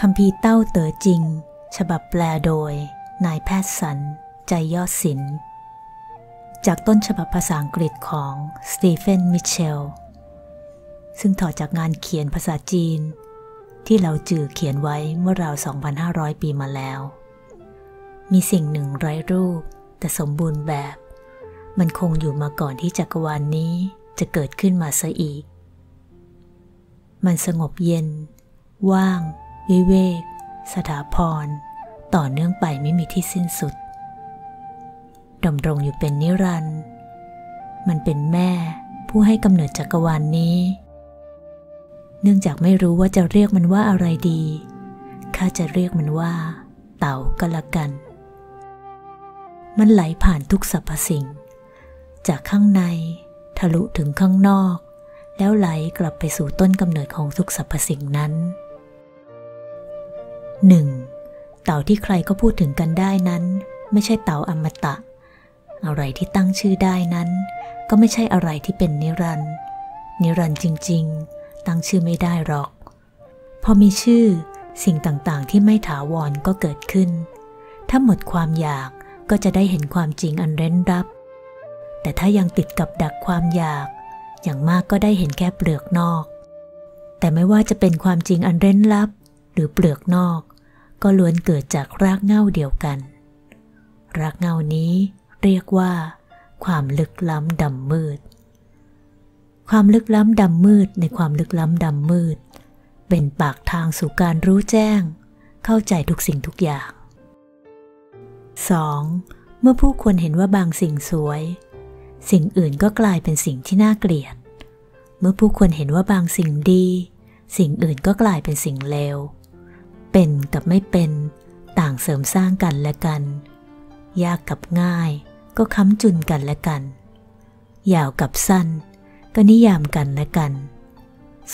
คำพีเต้าเต๋อจริง ฉบับแปลโดย นายแพทย์สัน ใจยอดศิลป์จากต้นฉบับภาษาอังกฤษของสตีเฟน มิเชล ซึ่งถอดจากงานเขียนภาษาจีน ที่เราจือเขียนไว้เมื่อราว 2,500 ปีมาแล้ว มีสิ่งหนึ่งไร้รูป แต่สมบูรณ์แบบ มันคงอยู่มาก่อนที่จักรวาลนนี้จะเกิดขึ้นมาซะอีก มันสงบเย็น ว่าง วิเวก สถาพร ต่อเนื่องไปไม่มีที่สิ้นสุดดำรงอยู่เป็นนิรันดร์มันเป็นแม่ผู้ให้กำเนิดจักรวาลนนี้ เนื่องจากไม่รู้ว่าจะเรียกมันว่าอะไรดี ข้าจะเรียกมันว่า เต่าก็แล้วกัน มันไหลผ่านทุกสรรพสิ่ง จากข้างใน ทะลุถึงข้างนอก แล้วไหลกลับไปสู่ต้นกำเนิดของทุกสรรพสิ่งนั้น 1. เต่าที่ใครก็พูดถึงกันได้นั้น ไม่ใช่เต่าอมตะ อะไรที่ตั้งชื่อได้นั้น ก็ไม่ใช่อะไรที่เป็นนิรันดร์นิรันดร์จริง ๆ ตั้งชื่อไม่ได้หรอก พอมีชื่อสิ่งต่างๆ ที่ไม่ถาวรก็เกิดขึ้น ถ้าหมดความอยากก็จะได้เห็นความจริงอันเร้นรับ แต่ถ้ายังติดกับดักความอยาก อย่างมากก็ได้เห็นแค่เปลือกนอก แต่ไม่ว่าจะเป็นความจริงอันเร้นลับ หรือเปลือกนอก ก็ล้วนเกิดจากรากเหง้าเดียวกัน รากเหง้านี้เรียกว่า ความลึกล้ำดำมืด ความลึกล้ำดำมืดในความลึกล้ำดำมืด เป็นปากทางสู่การรู้แจ้ง เข้าใจทุกสิ่งทุกอย่าง 2. เมื่อผู้คนเห็นว่าบางสิ่งสวย สิ่งอื่นก็กลายเป็นสิ่งที่น่าเกลียด เมื่อผู้คนเห็นว่าบางสิ่งดี สิ่งอื่นก็กลายเป็นสิ่งเลว เป็นกับไม่เป็นต่างเสริมสร้างกันและกัน ยากกับง่ายก็ค้ำจุนกันและกัน ยาวกับสั้นก็นิยามกันและกัน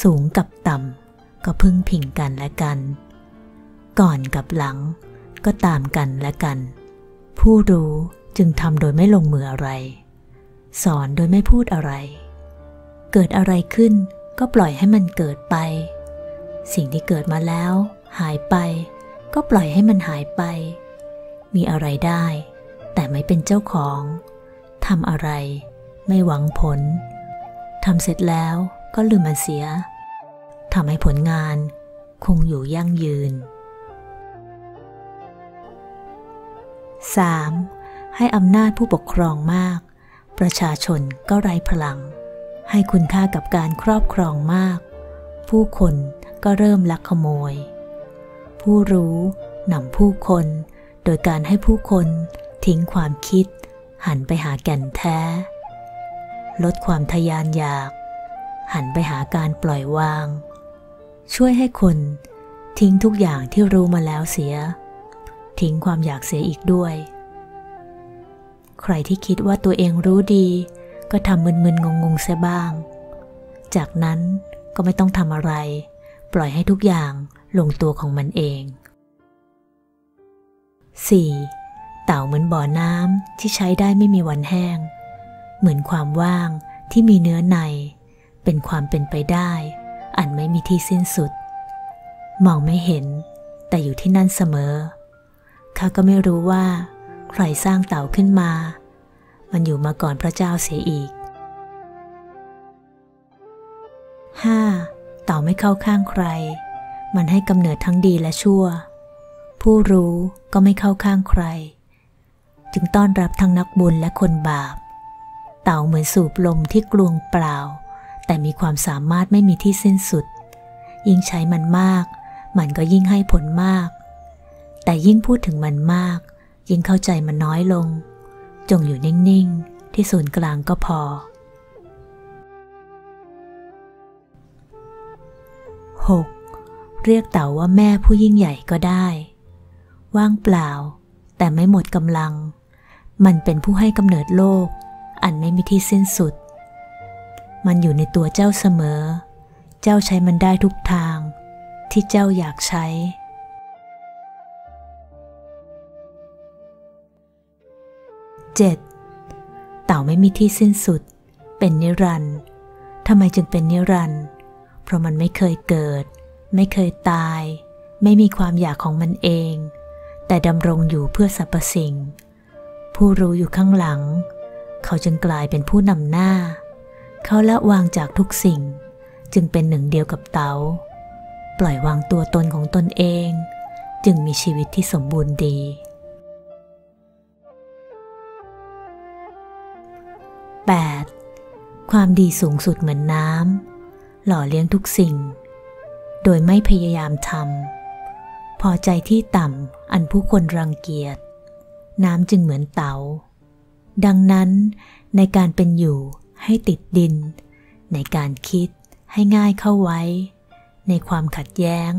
สูงกับต่ำก็พึ่งพิงกันและกัน ก่อนกับหลังก็ตามกันและกัน ผู้รู้จึงทำโดยไม่ลงมืออะไร สอนโดยไม่พูดอะไร เกิดอะไรขึ้นก็ปล่อยให้มันเกิดไป สิ่งที่เกิดมาแล้ว หายไป ก็ปล่อยให้มันหายไป มีอะไรได้ แต่ไม่เป็นเจ้าของทำอะไร ไม่หวังผลทำเสร็จแล้วก็ลืมมันเสียทำให้ผลงานคงอยู่ยั่งยืน 3. ให้อำนาจผู้ปกครองมาก ประชาชนก็ไร้พลัง ให้คุณค่ากับการครอบครองมาก ผู้คนก็เริ่มลักขโมย ผู้รู้นำผู้คน โดยการให้ผู้คนทิ้งความคิด หันไปหาแก่นแท้ ลดความทยานอยาก หันไปหาการปล่อยวาง ช่วยให้คนทิ้งทุกอย่างที่รู้มาแล้วเสีย ทิ้งความอยากเสียอีกด้วย ใครที่คิดว่าตัวเองรู้ดี ก็ทำมึนๆงงๆเสียบ้าง จากนั้นก็ไม่ต้องทำอะไร ปล่อยให้ทุกอย่าง ลงตัวของมันเอง 4. เต่าเหมือนบ่อน้ำที่ใช้ได้ไม่มีวันแห้ง เหมือนความว่างที่มีเนื้อใน เป็นความเป็นไปได้ อันไม่มีที่สิ้นสุด มองไม่เห็น แต่อยู่ที่นั่นเสมอ ข้าก็ไม่รู้ว่า ใครสร้างเต่าขึ้นมา มันอยู่มาก่อนพระเจ้าเสียอีก 5. เต่าไม่เข้าข้างใคร มันให้กำเนิดทั้งดีและชั่ว ผู้รู้ก็ไม่เข้าข้างใคร จึงต้อนรับทั้งนักบุญและคนบาป เต่าเหมือนสูบลมที่กลวงเปล่า แต่มีความสามารถไม่มีที่สิ้นสุด ยิ่งใช้มันมาก มันก็ยิ่งให้ผลมาก แต่ยิ่งพูดถึงมันมาก ยิ่งเข้าใจมันน้อยลง จงอยู่นิ่งๆ ที่ศูนย์กลางก็พอ 6. เรียกเต่าว่าแม่ผู้ยิ่งใหญ่ก็ได้ ว่างเปล่า แต่ไม่หมดกำลัง มันเป็นผู้ให้กำเนิดโลก อันไม่มีที่สิ้นสุด มันอยู่ในตัวเจ้าเสมอ เจ้าใช้มันได้ทุกทาง ที่เจ้าอยากใช้ 7. เต่าไม่มีที่สิ้นสุด เป็นนิรันด์ทำไมจึงเป็นนิรันด์เพราะมันไม่เคยเกิด ไม่เคยตาย ไม่มีความอยากของมันเอง แต่ดำรงอยู่เพื่อสรรพสิ่ง ผู้รู้อยู่ข้างหลัง เขาจึงกลายเป็นผู้นำหน้า เขาละวางจากทุกสิ่ง จึงเป็นหนึ่งเดียวกับเตา๋าปล่อยวางตัวตนของตนเอง จึงมีชีวิตที่สมบูรณ์ดี 8. ความดีสูงสุดเหมือนน้ำหล่อเลี้ยงทุกสิ่ง โดยไม่พยายามทำพอใจที่ต่ำอันผู้คนรังเกียจ น้ำจึงเหมือนเตาดังนั้นในการเป็นอยู่ให้ติดดิน ในการคิดให้ง่ายเข้าไว้ ในความขัดแย้ง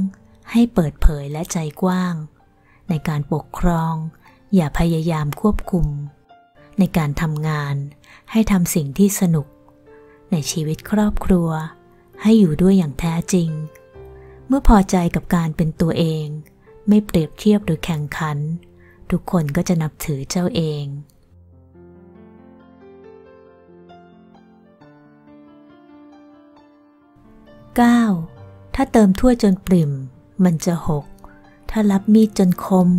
ให้เปิดเผยและใจกว้าง ในการปกครอง อย่าพยายามควบคุม ในการทำงานให้ทำสิ่งที่สนุก ในชีวิตครอบครัว ให้อยู่ด้วยอย่างแท้จริง มื่อพอใจกับการเป็นตัวเอง ไม่เปรียบเทียบหรือแข่งขัน ทุกคนก็จะนับถือเจ้าเอง 9. ถ้าเติมถ้วยจนปริ่ม มันจะหก ถ้ารับมีดจนคม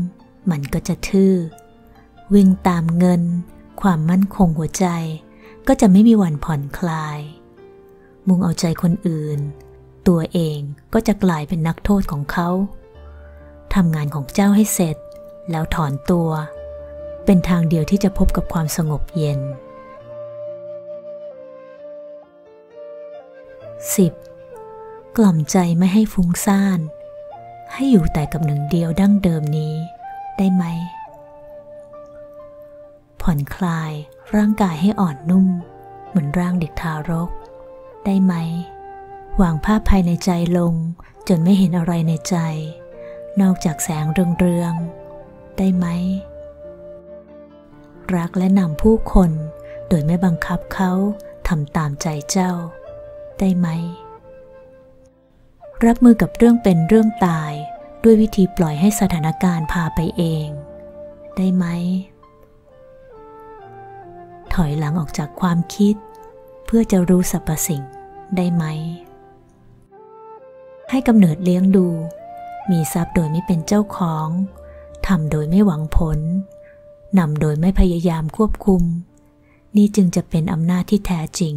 มันก็จะทื่อ วิ่งตามเงิน ความมั่นคงหัวใจ ก็จะไม่มีวันผ่อนคลาย มุ่งเอาใจคนอื่น ตัวเองก็จะกลายเป็นนักโทษของเขาทำงานของเจ้าให้เสร็จ แล้วถอนตัว เป็นทางเดียวที่จะพบกับความสงบเย็น 10. กล่อมใจไม่ให้ฟุ้งซ่าน ให้อยู่แต่กับหนึ่งเดียวดั้งเดิมนี้ได้ไหม ผ่อนคลายร่างกายให้อ่อนนุ่ม เหมือนร่างเด็กทารก ได้ไหม วางภาพภายในใจลง จนไม่เห็นอะไรในใจ นอกจากแสงเรืองๆ ได้ไหม รักและนำผู้คน โดยไม่บังคับเขาทำตามใจเจ้า ได้ไหม รับมือกับเรื่องเป็นเรื่องตายด้วยวิธีปล่อยให้สถานการณ์พาไปเอง ได้ไหม ถอยหลังออกจากความคิด เพื่อจะรู้สรรพสิ่งได้ไหม ให้กำเนิดเลี้ยงดู มีทรัพย์โดยไม่เป็นเจ้าของทำโดยไม่หวังผลนำโดยไม่พยายามควบคุม นี่จึงจะเป็นอำนาจที่แท้จริง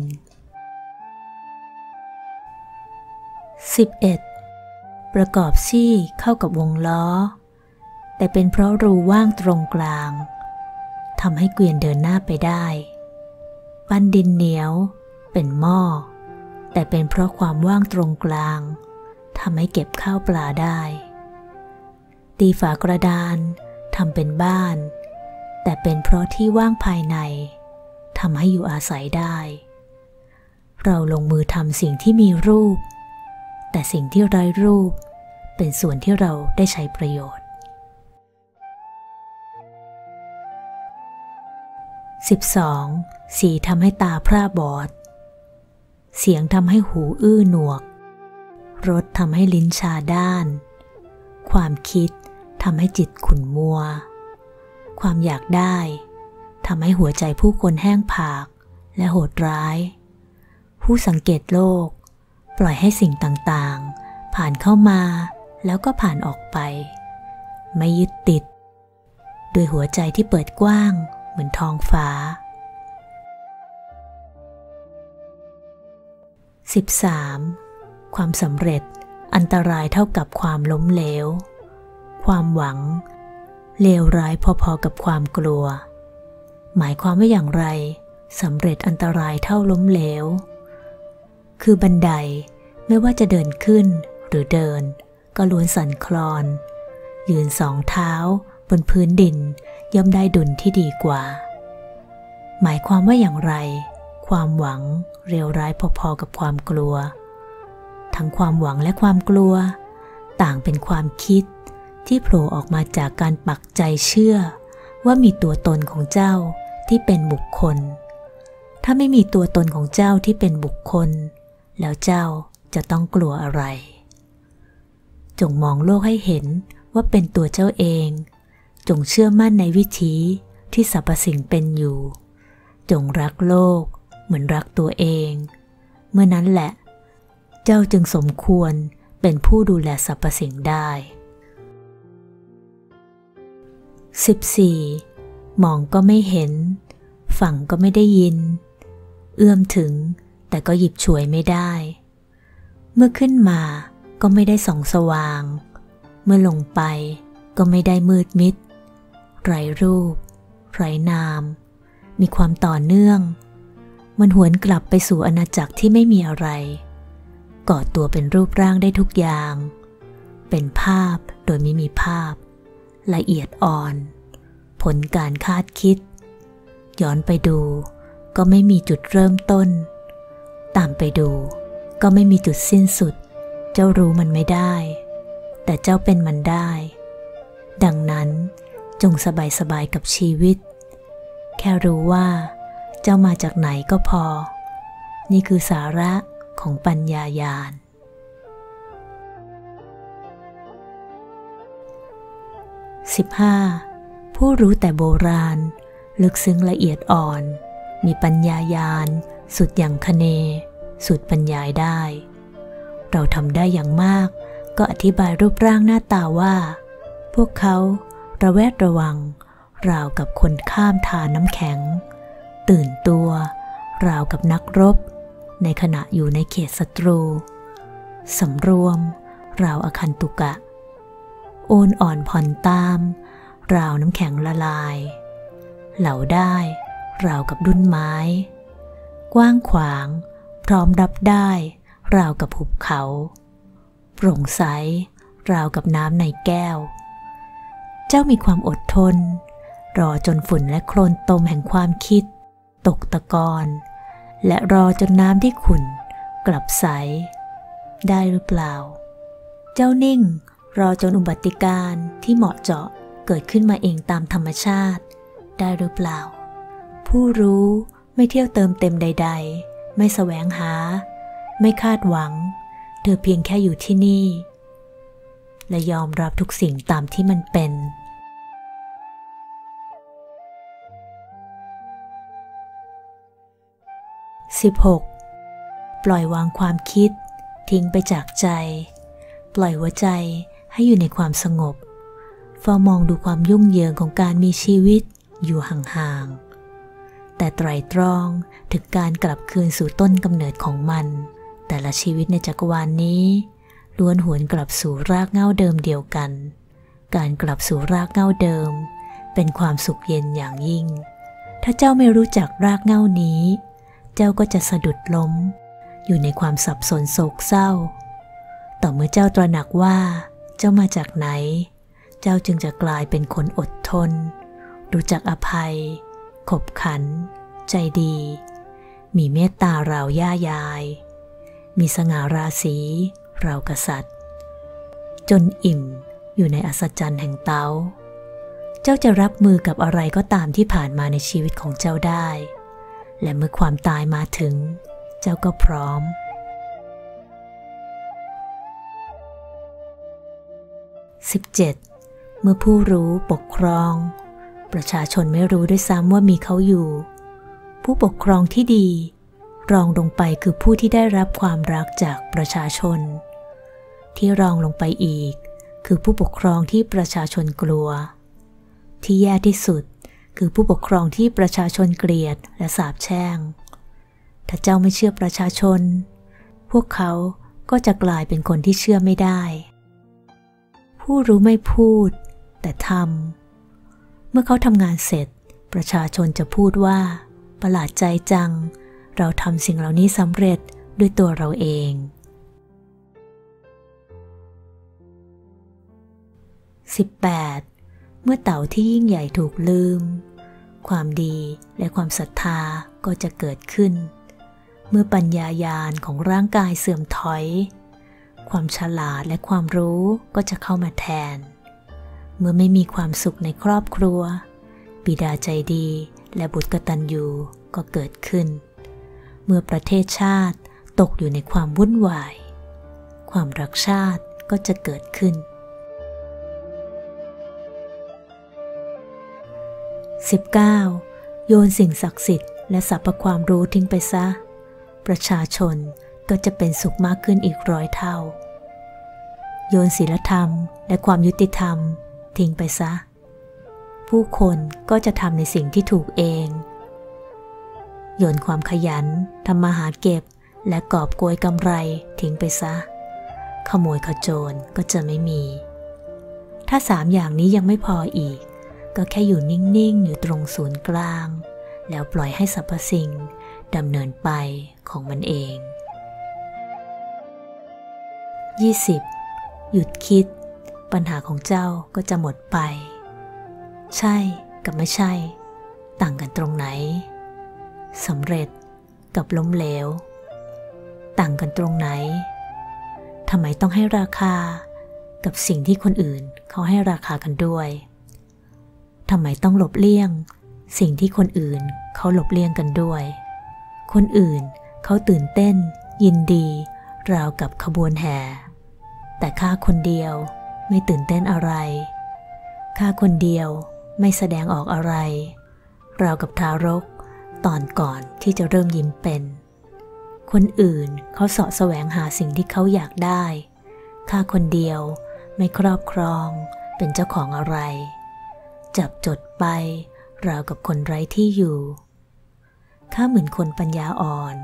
11. ประกอบซี่เข้ากับวงล้อ แต่เป็นเพราะรูว่างตรงกลางทำให้เกวียนเดินหน้าไปได้ ปั้นดินเหนียว เป็นหม้อแต่เป็นเพราะความว่างตรงกลาง ทำให้เก็บข้าวปลาได้ ตีฝากระดานทำเป็นบ้าน แต่เป็นเพราะที่ว่างภายในทำให้อยู่อาศัยได้ เราลงมือทำสิ่งที่มีรูป แต่สิ่งที่ไร้รูป เป็นส่วนที่เราได้ใช้ประโยชน์ 12. สีทำให้ตาพร่าบอด เสียงทำให้หูอื้อหนวก รสทำให้ลิ้นชาด้าน ความคิดทำให้จิตขุ่นมัว ความอยากได้ทำให้หัวใจผู้คนแห้งผากและโหดร้าย ผู้สังเกตโลก ปล่อยให้สิ่งต่างๆ ผ่านเข้ามาแล้วก็ผ่านออกไป ไม่ยึดติดโดยหัวใจที่เปิดกว้างเหมือนท้องฟ้า 13. ความสำเร็จอันตรายเท่ากับความล้มเหลว ความหวัง เลวร้ายพอๆกับความกลัว หมายความว่าอย่างไรสำเร็จอันตรายเท่าล้มเหลว คือบันไดไม่ว่าจะเดินขึ้นหรือเดิน ก็ล้วนสั่นคลอน ยืนสองเท้า บนพื้นดินย่อมได้ดุลที่ดีกว่า หมายความว่าอย่างไร ความหวังเร็วร้ายพอๆกับความกลัว ทั้งความหวังและความกลัว ต่างเป็นความคิดที่โผล่ออกมาจากการปักใจเชื่อ ว่ามีตัวตนของเจ้าที่เป็นบุคคล ถ้าไม่มีตัวตนของเจ้าที่เป็นบุคคล แล้วเจ้าจะต้องกลัวอะไร จงมองโลกให้เห็นว่าเป็นตัวเจ้าเอง จงเชื่อมั่นในวิธีที่สรรพสิ่งเป็นอยู่ จงรักโลกเหมือนรักตัวเอง เมื่อนั้นแหละ เจ้าจึงสมควรเป็นผู้ดูแลสรรพสิ่งได้ 14. มองก็ไม่เห็นฝังก็ไม่ได้ยิน เอื้อมถึงแต่ก็หยิบฉวยไม่ได้ เมื่อขึ้นมาก็ไม่ได้ส่องสว่าง เมื่อลงไปก็ไม่ได้มืดมิด ไรรูป ไรนาม มีความต่อเนื่อง มันหวนกลับไปสู่อาณาจักรที่ไม่มีอะไร ก่อตัวเป็นรูปร่างได้ทุกอย่าง เป็นภาพโดยไม่มีภาพ ละเอียดอ่อน ผลการคาดคิด ย้อนไปดูก็ไม่มีจุดเริ่มต้น ตามไปดูก็ไม่มีจุดสิ้นสุด เจ้ารู้มันไม่ได้ แต่เจ้าเป็นมันได้ ดังนั้นจงสบายสบายกับชีวิต แค่รู้ว่า เจ้ามาจากไหนก็พอ นี่คือสาระ ของปัญญายาณ 15. ผู้รู้แต่โบราณ ลึกซึ้งละเอียดอ่อน มีปัญญายาณ สุดอย่างคเน สุดบรรยายได้ เราทำได้อย่างมาก ก็อธิบายรูปร่างหน้าตาว่า พวกเขาระแวดระวัง ราวกับคนข้ามทาน้ำแข็ง ตื่นตัว ราวกับนักรบ ในขณะอยู่ในเขตศัตรูสำรวม ราวอาคันตุกะ โอนอ่อนผ่อนตาม ราวน้ำแข็งละลาย เหลาได้ ราวกับดุนไม้ กว้างขวาง พร้อมรับได้ ราวกับหุบเขา โปร่งใส ราวกับน้ำในแก้ว เจ้ามีความอดทน รอจนฝุ่นและโคลนตมแห่งความคิด ตกตะกอน และรอจนน้ำที่ขุ่นกลับใส ได้หรือเปล่า เจ้านิ่งรอจนอุบัติการที่เหมาะเจาะเกิดขึ้นมาเองตามธรรมชาติ ได้หรือเปล่า ผู้รู้ไม่เที่ยวเติมเต็มใด ๆ ไม่แสวงหา ไม่คาดหวัง เธอเพียงแค่อยู่ที่นี่ และยอมรับทุกสิ่งตามที่มันเป็น 16. ปล่อยวางความคิด ทิ้งไปจากใจ ปล่อยหัวใจให้อยู่ในความสงบเฝ้ามองดูความยุ่งเหยิงของการมีชีวิตอยู่ห่างๆ แต่ไตรตรองถึงการกลับคืนสู่ต้นกำเนิดของมัน แต่ละชีวิตในจักรวาลนนี้ ล้วนหวนกลับสู่รากเง้าเดิมเดียวกัน การกลับสู่รากเง้าเดิม เป็นความสุขเย็นอย่างยิ่ง ถ้าเจ้าไม่รู้จักรากเง้านี้ เจ้าก็จะสะดุดล้ม อยู่ในความสับสนโศกเศร้า ต่อเมื่อเจ้าตระหนักว่าเจ้ามาจากไหน เจ้าจึงจะกลายเป็นคนอดทน รู้จักอภัย ขบขัน ใจดี มีเมตตาราย่ายาย มีสง่าราศีราวกษัตริย์ จนอิ่มอยู่ในอัศจรรย์แห่งเตาเจ้าจะรับมือกับอะไรก็ตามที่ผ่านมาในชีวิตของเจ้าได้ และเมื่อความตายมาถึง เจ้าก็พร้อม 17. เมื่อผู้รู้ปกครอง ประชาชนไม่รู้ด้วยซ้ำว่ามีเขาอยู่ ผู้ปกครองที่ดี รองลงไปคือผู้ที่ได้รับความรักจากประชาชน ที่รองลงไปอีก คือผู้ปกครองที่ประชาชนกลัว ที่แย่ที่สุด คือผู้ปกครองที่ประชาชนเกลียดและสาบแช่ง ถ้าเจ้าไม่เชื่อประชาชน พวกเขาก็จะกลายเป็นคนที่เชื่อไม่ได้ ผู้รู้ไม่พูด แต่ทำ เมื่อเขาทำงานเสร็จ ประชาชนจะพูดว่า ประหลาดใจจัง เราทำสิ่งเหล่านี้สำเร็จด้วยตัวเราเอง 18. เมื่อเต่าที่ยิ่งใหญ่ถูกลืม ความดีและความศรัทธาก็จะเกิดขึ้น เมื่อปัญญายาณของร่างกายเสื่อมถอย ความฉลาดและความรู้ก็จะเข้ามาแทน เมื่อไม่มีความสุขในครอบครัว บิดาใจดีและบุตรกตัญญูก็เกิดขึ้น เมื่อประเทศชาติตกอยู่ในความวุ่นวาย ความรักชาติก็จะเกิดขึ้น 19. โยนสิ่งศักดิ์สิทธิ์และสรรพความรู้ทิ้งไปซะ ประชาชนก็จะเป็นสุขมากขึ้นอีกร้อยเท่า โยนศีลธรรมและความยุติธรรม ทิ้งไปซะ ผู้คนก็จะทำในสิ่งที่ถูกเอง โยนความขยันทำมาหาเก็บและกอบโกยกำไรทิ้งไปซะ ขโมยขโจรก็จะไม่มี ถ้าสามอย่างนี้ยังไม่พออีก ก็แค่อยู่นิ่งๆ อยู่ตรงศูนย์กลาง แล้วปล่อยให้สรรพสิ่งดำเนินไปของมันเอง 20. หยุดคิด ปัญหาของเจ้าก็จะหมดไป ใช่กับไม่ใช่ ต่างกันตรงไหนสำเร็จกับล้มเหลว ต่างกันตรงไหนทำไมต้องให้ราคากับสิ่งที่คนอื่นเขาให้ราคากันด้วย ทำไมต้องหลบเลี่ยง สิ่งที่คนอื่นเขาหลบเลี่ยงกันด้วย คนอื่นเขาตื่นเต้น ยินดี ราวกับขบวนแห่ แต่ข้าคนเดียวไม่ตื่นเต้นอะไร ข้าคนเดียวไม่แสดงออกอะไร ราวกับทารก ตอนก่อนที่จะเริ่มยิ้มเป็น คนอื่นเขาเสาะแสวงหาสิ่งที่เขาอยากได้ ข้าคนเดียวไม่ครอบครองเป็นเจ้าของอะไร จับจดไป ราวกับคนไร้ที่อยู่ ข้าเหมือนคนปัญญาอ่อน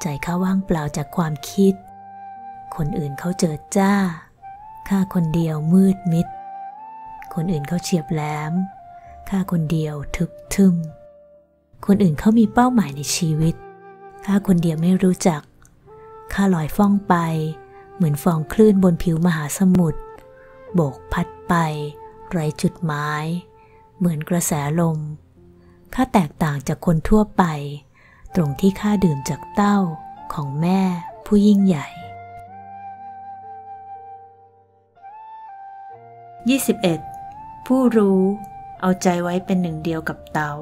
ใจข้าว่างเปล่าจากความคิด คนอื่นเขาเจิดจ้า ข้าคนเดียวมืดมิด คนอื่นเขาเฉียบแหลม ข้าคนเดียวทึบทึมคนอื่นเขามีเป้าหมายในชีวิต ข้าคนเดียวไม่รู้จัก ข้าลอยฟ้องไป เหมือนฟองคลื่นบนผิวมหาสมุทร โบกพัดไป ไรจุดหมาย เหมือนกระแสลม ข้าแตกต่างจากคนทั่วไป ตรงที่ข้าดื่มจากเต้าของแม่ผู้ยิ่งใหญ่ 21. ผู้รู้เอาใจไว้เป็นหนึ่งเดียวกับเตา๋า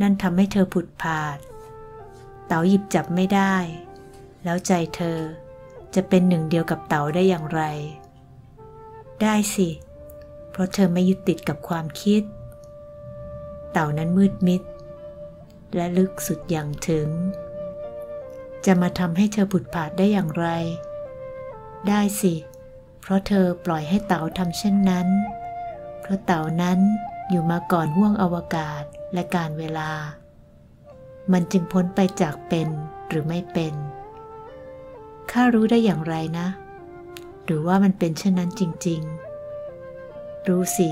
นั่นทำให้เธอผุดผาด เต๋าหยิบจับไม่ได้ แล้วใจเธอจะเป็นหนึ่งเดียวกับเต๋าได้อย่างไร ได้สิเพราะเธอไม่ยึดติดกับความคิด เต่านั้นมืดมิด และลึกสุดอย่างถึง จะมาทำให้เธอผุดผาดได้อย่างไร ได้สิ เพราะเธอปล่อยให้เต๋าทำเช่นนั้น เพราะเต๋านั้นอยู่มาก่อนห่วงอวกาศและการเวลา มันจึงพ้นไปจากเป็นหรือไม่เป็นข้ารู้ได้อย่างไรนะ หรือว่ามันเป็นเช่นนั้นจริง ๆ รู้สิ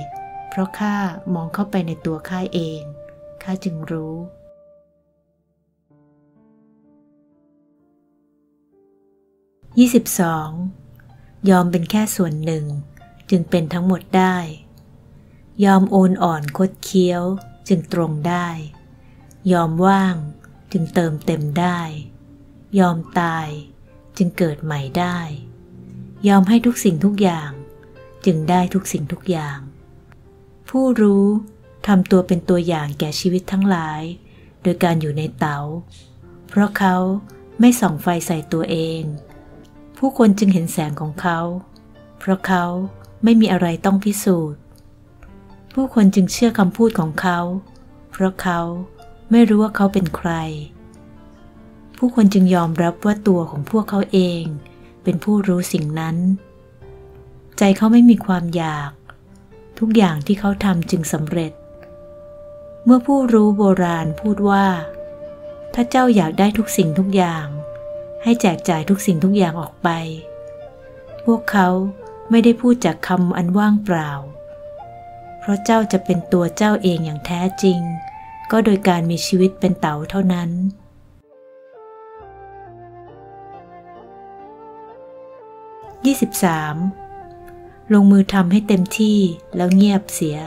เพราะข้ามองเข้าไปในตัวข้าเอง ข้าจึงรู้ 22. ยอมเป็นแค่ส่วนหนึ่ง จึงเป็นทั้งหมดได้ ยอมโอนอ่อนคดเคี้ยวจึงตรงได้ ยอมว่างจึงเติมเต็มได้ ยอมตายจึงเกิดใหม่ได้ ยอมให้ทุกสิ่งทุกอย่าง จึงได้ทุกสิ่งทุกอย่าง ผู้รู้ทำตัวเป็นตัวอย่างแก่ชีวิตทั้งหลาย โดยการอยู่ในเตา เพราะเขาไม่ส่องไฟใส่ตัวเอง ผู้คนจึงเห็นแสงของเขา เพราะเขาไม่มีอะไรต้องพิสูจน์ ผู้คนจึงเชื่อคำพูดของเขา เพราะเขาไม่รู้ว่าเขาเป็นใคร ผู้คนจึงยอมรับว่าตัวของพวกเขาเอง เป็นผู้รู้สิ่งนั้น ใจเขาไม่มีความอยาก ทุกอย่างที่เขาทำจึงสำเร็จ เมื่อผู้รู้โบราณพูดว่า ถ้าเจ้าอยากได้ทุกสิ่งทุกอย่าง ให้แจกจ่ายทุกสิ่งทุกอย่างออกไป พวกเขาไม่ได้พูดจากคำอันว่างเปล่า เพราะเจ้าจะเป็นตัวเจ้าเองอย่างแท้จริง ก็โดยการมีชีวิตเป็นเต่าเท่านั้น 23. ลงมือทำให้เต็มที่แล้วเงียบเสีย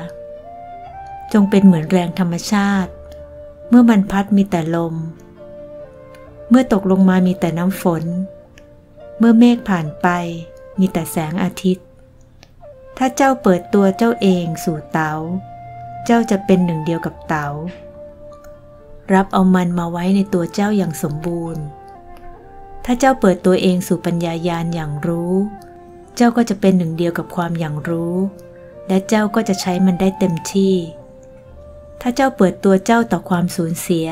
จงเป็นเหมือนแรงธรรมชาติ เมื่อมันพัดมีแต่ลม เมื่อตกลงมามีแต่น้ำฝน เมื่อเมฆผ่านไปมีแต่แสงอาทิตย์ ถ้าเจ้าเปิดตัวเจ้าเองสู่เตาเจ้าจะเป็นหนึ่งเดียวกับเตารับเอามันมาไว้ในตัวเจ้าอย่างสมบูรณ์ ถ้าเจ้าเปิดตัวเองสู่ปัญญายาณอย่างรู้ เจ้าก็จะเป็นหนึ่งเดียวกับความอย่างรู้ และเจ้าก็จะใช้มันได้เต็มที่ ถ้าเจ้าเปิดตัวเจ้าต่อความสูญเสีย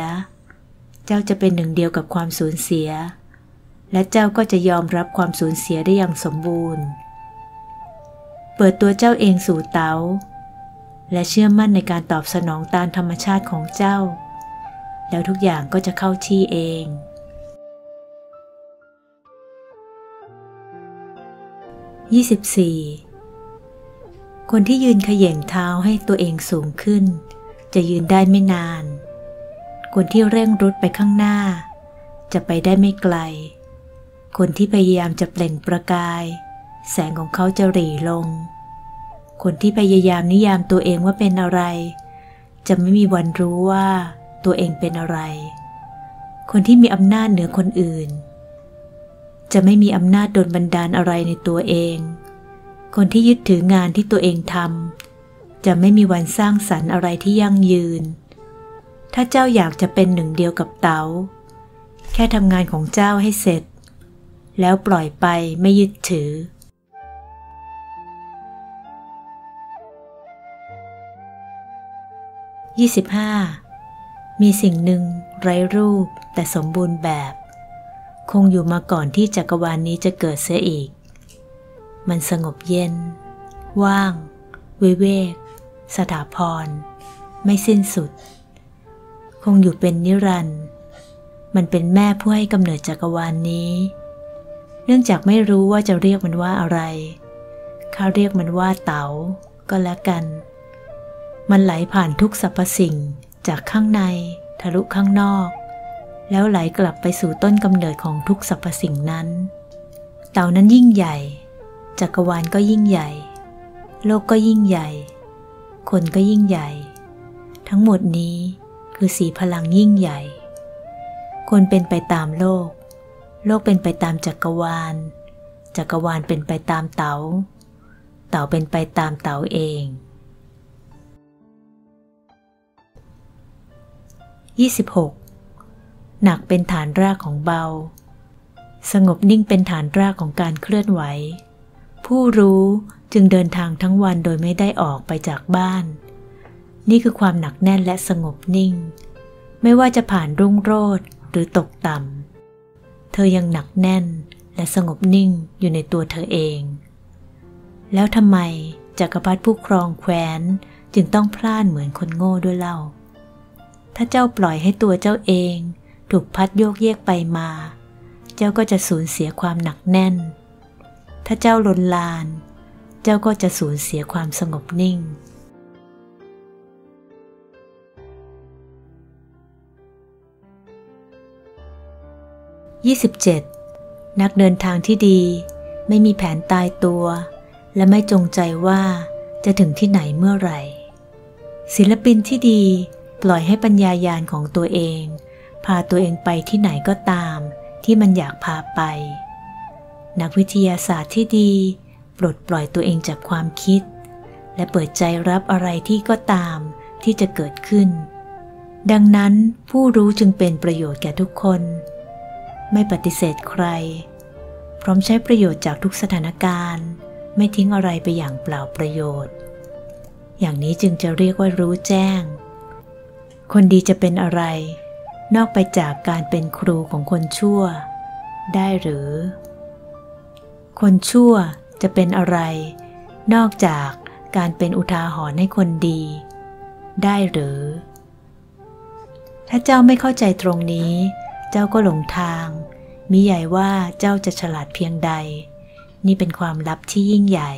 เจ้าจะเป็นหนึ่งเดียวกับความสูญเสีย และเจ้าก็จะยอมรับความสูญเสียได้อย่างสมบูรณ์ เปิดตัวเจ้าเองสู่เตาและเชื่อมั่นในการตอบสนองตามธรรมชาติของเจ้า แล้วทุกอย่างก็จะเข้าที่เอง 24. คนที่ยืนเขย่งเท้าให้ตัวเองสูงขึ้น จะยืนได้ไม่นาน คนที่เร่งรุดไปข้างหน้า จะไปได้ไม่ไกล คนที่พยายามจะเปล่งประกาย แสงของเขาจะหรี่ลง คนที่พยายามนิยามตัวเองว่าเป็นอะไร จะไม่มีวันรู้ว่าตัวเองเป็นอะไร คนที่มีอำนาจเหนือคนอื่น จะไม่มีอำนาจดลบันดาลอะไรในตัวเอง คนที่ยึดถืองานที่ตัวเองทำจะไม่มีวันสร้างสรรค์อะไรที่ยั่งยืน ถ้าเจ้าอยากจะเป็นหนึ่งเดียวกับเตา๋า แค่ทำงานของเจ้าให้เสร็จ แล้วปล่อยไปไม่ยึดถือ 25. มีสิ่งหนึ่งไร้รูปแต่สมบูรณ์แบบ คงอยู่มาก่อนที่จักรวาลนนี้จะเกิดเสียอีก มันสงบเย็น ว่างวิเวก สถาพร ไม่สิ้นสุด คงอยู่เป็นนิรันด์มันเป็นแม่ผู้ให้กำเนิดจักรวาลนนี้ เนื่องจากไม่รู้ว่าจะเรียกมันว่าอะไร ข้าเรียกมันว่าเต๋าก็แล้วกัน มันไหลผ่านทุกสรรพสิ่งจากข้างใน ทะลุข้างนอก แล้วไหลกลับไปสู่ต้นกำเนิดของทุกสรรพสิ่งนั้น เต่านั้นยิ่งใหญ่ จักรวาลก็ยิ่งใหญ่ โลกก็ยิ่งใหญ่ คนก็ยิ่งใหญ่ ทั้งหมดนี้คือสีพลังยิ่งใหญ่ คนเป็นไปตามโลก โลกเป็นไปตามจักรวาล จักรวาลเป็นไปตามเตา๋า เต่าเป็นไปตามเต๋าเอง26 หนักเป็นฐานรากของเบา สงบนิ่งเป็นฐานรากของการเคลื่อนไหว ผู้รู้จึงเดินทางทั้งวันโดยไม่ได้ออกไปจากบ้าน นี่คือความหนักแน่นและสงบนิ่ง ไม่ว่าจะผ่านรุ่งโรจน์หรือตกต่ำ เธอยังหนักแน่นและสงบนิ่งอยู่ในตัวเธอเอง แล้วทำไมจักรพรรดิผู้ครองแคว้นจึงต้องพลาดเหมือนคนโง่ด้วยเล่า ถ้าเจ้าปล่อยให้ตัวเจ้าเอง ถูกพัดโยกเยกไปมา เจ้าก็จะสูญเสียความหนักแน่น ถ้าเจ้าลนลาน เจ้าก็จะสูญเสียความสงบนิ่ง 27. นักเดินทางที่ดี ไม่มีแผนตายตัว และไม่จงใจว่าจะถึงที่ไหนเมื่อไหร่ ศิลปินที่ดีปล่อยให้ปัญญายาณของตัวเอง พาตัวเองไปที่ไหนก็ตาม ที่มันอยากพาไป นักวิทยาศาสตร์ที่ดี ปลดปล่อยตัวเองจากความคิด และเปิดใจรับอะไรที่ก็ตามที่จะเกิดขึ้น ดังนั้นผู้รู้จึงเป็นประโยชน์แก่ทุกคน ไม่ปฏิเสธใคร พร้อมใช้ประโยชน์จากทุกสถานการณ์ ไม่ทิ้งอะไรไปอย่างเปล่าประโยชน์ อย่างนี้จึงจะเรียกว่ารู้แจ้ง คนดีจะเป็นอะไร นอกไปจากการเป็นครูของคนชั่ว ได้หรือ คนชั่วจะเป็นอะไร นอกจากการเป็นอุทาหรณ์ให้คนดี ได้หรือ ถ้าเจ้าไม่เข้าใจตรงนี้ เจ้าก็หลงทาง มิใหญ่ว่าเจ้าจะฉลาดเพียงใด นี่เป็นความลับที่ยิ่งใหญ่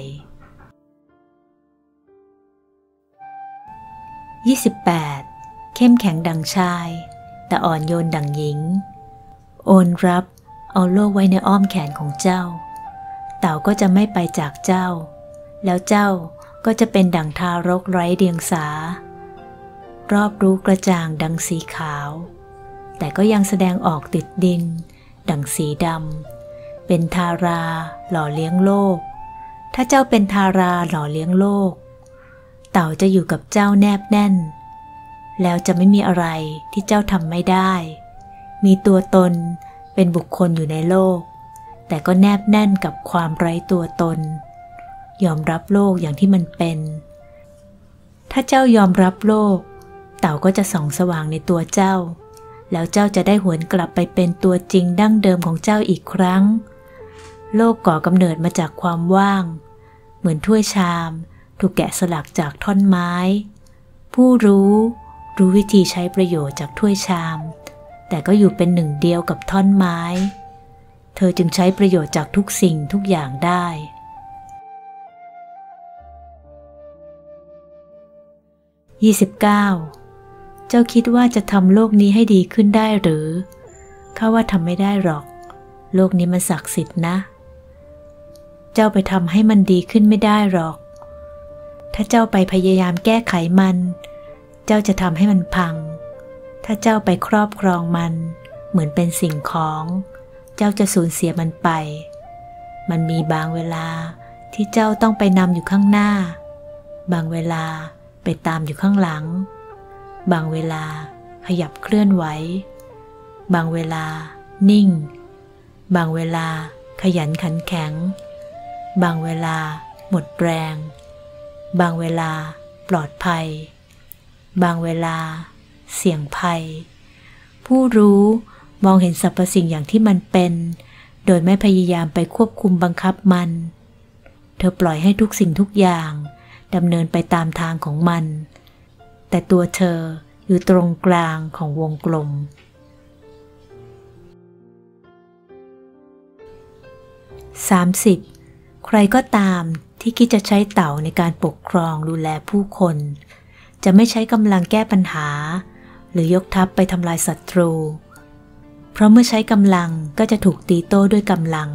28. เข้มแข็งดังชาย แต่อ่อนโยนดังหญิง โอนรับ เอาโลกไว้ในอ้อมแขนของเจ้า เต่าก็จะไม่ไปจากเจ้า แล้วเจ้าก็จะเป็นดังทารกไร้เดียงสา รอบรู้กระจ่างดังสีขาว แต่ก็ยังแสดงออกติดดิน ดังสีดำ เป็นทาราหล่อเลี้ยงโลก ถ้าเจ้าเป็นทาราหล่อเลี้ยงโลก เต่าจะอยู่กับเจ้าแนบแน่น แล้วจะไม่มีอะไรที่เจ้าทำไม่ได้ มีตัวตนเป็นบุคคลอยู่ในโลก แต่ก็แนบแน่นกับความไร้ตัวตน ยอมรับโลกอย่างที่มันเป็น ถ้าเจ้ายอมรับโลก เต่าก็จะส่องสว่างในตัวเจ้า แล้วเจ้าจะได้หวนกลับไปเป็นตัวจริงดั้งเดิมของเจ้าอีกครั้ง โลกก่อกำเนิดมาจากความว่าง เหมือนถ้วยชาม ถูกแกะสลักจากท่อนไม้ ผู้รู้ รู้วิธีใช้ประโยชน์จากถ้วยชาม แต่ก็อยู่เป็นหนึ่งเดียวกับท่อนไม้ เธอจึงใช้ประโยชน์จากทุกสิ่งทุกอย่างได้ 29. เจ้าคิดว่าจะทำโลกนี้ให้ดีขึ้นได้หรือ ข้าว่าทำไม่ได้หรอก โลกนี้มันศักดิ์สิทธิ์นะ เจ้าไปทำให้มันดีขึ้นไม่ได้หรอก ถ้าเจ้าไปพยายามแก้ไขมันเจ้าจะทำให้มันพัง ถ้าเจ้าไปครอบครองมัน เหมือนเป็นสิ่งของ เจ้าจะสูญเสียมันไป มันมีบางเวลาที่เจ้าต้องไปนำอยู่ข้างหน้า บางเวลาไปตามอยู่ข้างหลัง บางเวลาขยับเคลื่อนไหว บางเวลา นิ่ง บางเวลาขยันขันแข็ง บางเวลา หมดแรง บางเวลา ปลอดภัย บางเวลา เสี่ยงภัย ผู้รู้มองเห็นสรรพสิ่งอย่างที่มันเป็น โดยไม่พยายามไปควบคุมบังคับมัน เธอปล่อยให้ทุกสิ่งทุกอย่างดำเนินไปตามทางของมัน แต่ตัวเธออยู่ตรงกลางของวงกลม 30. ใครก็ตามที่คิดจะใช้เต่าในการปกครองดูแลผู้คน จะไม่ใช้กำลังแก้ปัญหา หรือยกทัพไปทำลายศัตรู เพราะเมื่อใช้กำลังก็จะถูกตีโต้ด้วยกำลัง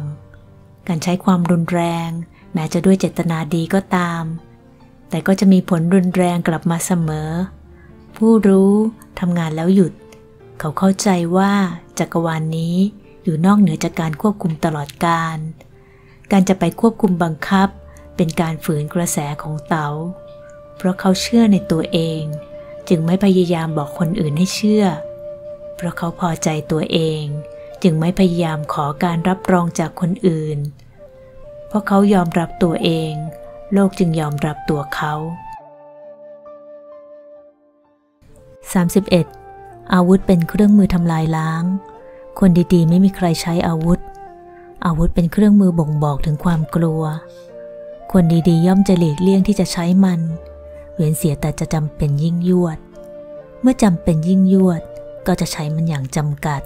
การใช้ความรุนแรง แม้จะด้วยเจตนาดีก็ตาม แต่ก็จะมีผลรุนแรงกลับมาเสมอ ผู้รู้ทำงานแล้วหยุด เขาเข้าใจว่าจักรวาลนนี้อยู่นอกเหนือจากการควบคุมตลอดการ การจะไปควบคุมบังคับ เป็นการฝืนกระแสของเตา๋า เพราะเขาเชื่อในตัวเอง จึงไม่พยายามบอกคนอื่นให้เชื่อ เพราะเขาพอใจตัวเอง จึงไม่พยายามขอการรับรองจากคนอื่น เพราะเขายอมรับตัวเอง โลกจึงยอมรับตัวเขา 31. อาวุธเป็นเครื่องมือทำลายล้าง คนดีๆ ไม่มีใครใช้อาวุธ อาวุธเป็นเครื่องมือบ่งบอกถึงความกลัว คนดีๆ ย่อมจะหลีกเลี่ยงที่จะใช้มันเว้นเสียแต่จะจำเป็นยิ่งยวด เมื่อจำเป็นยิ่งยวดก็จะใช้มันอย่างจำกัด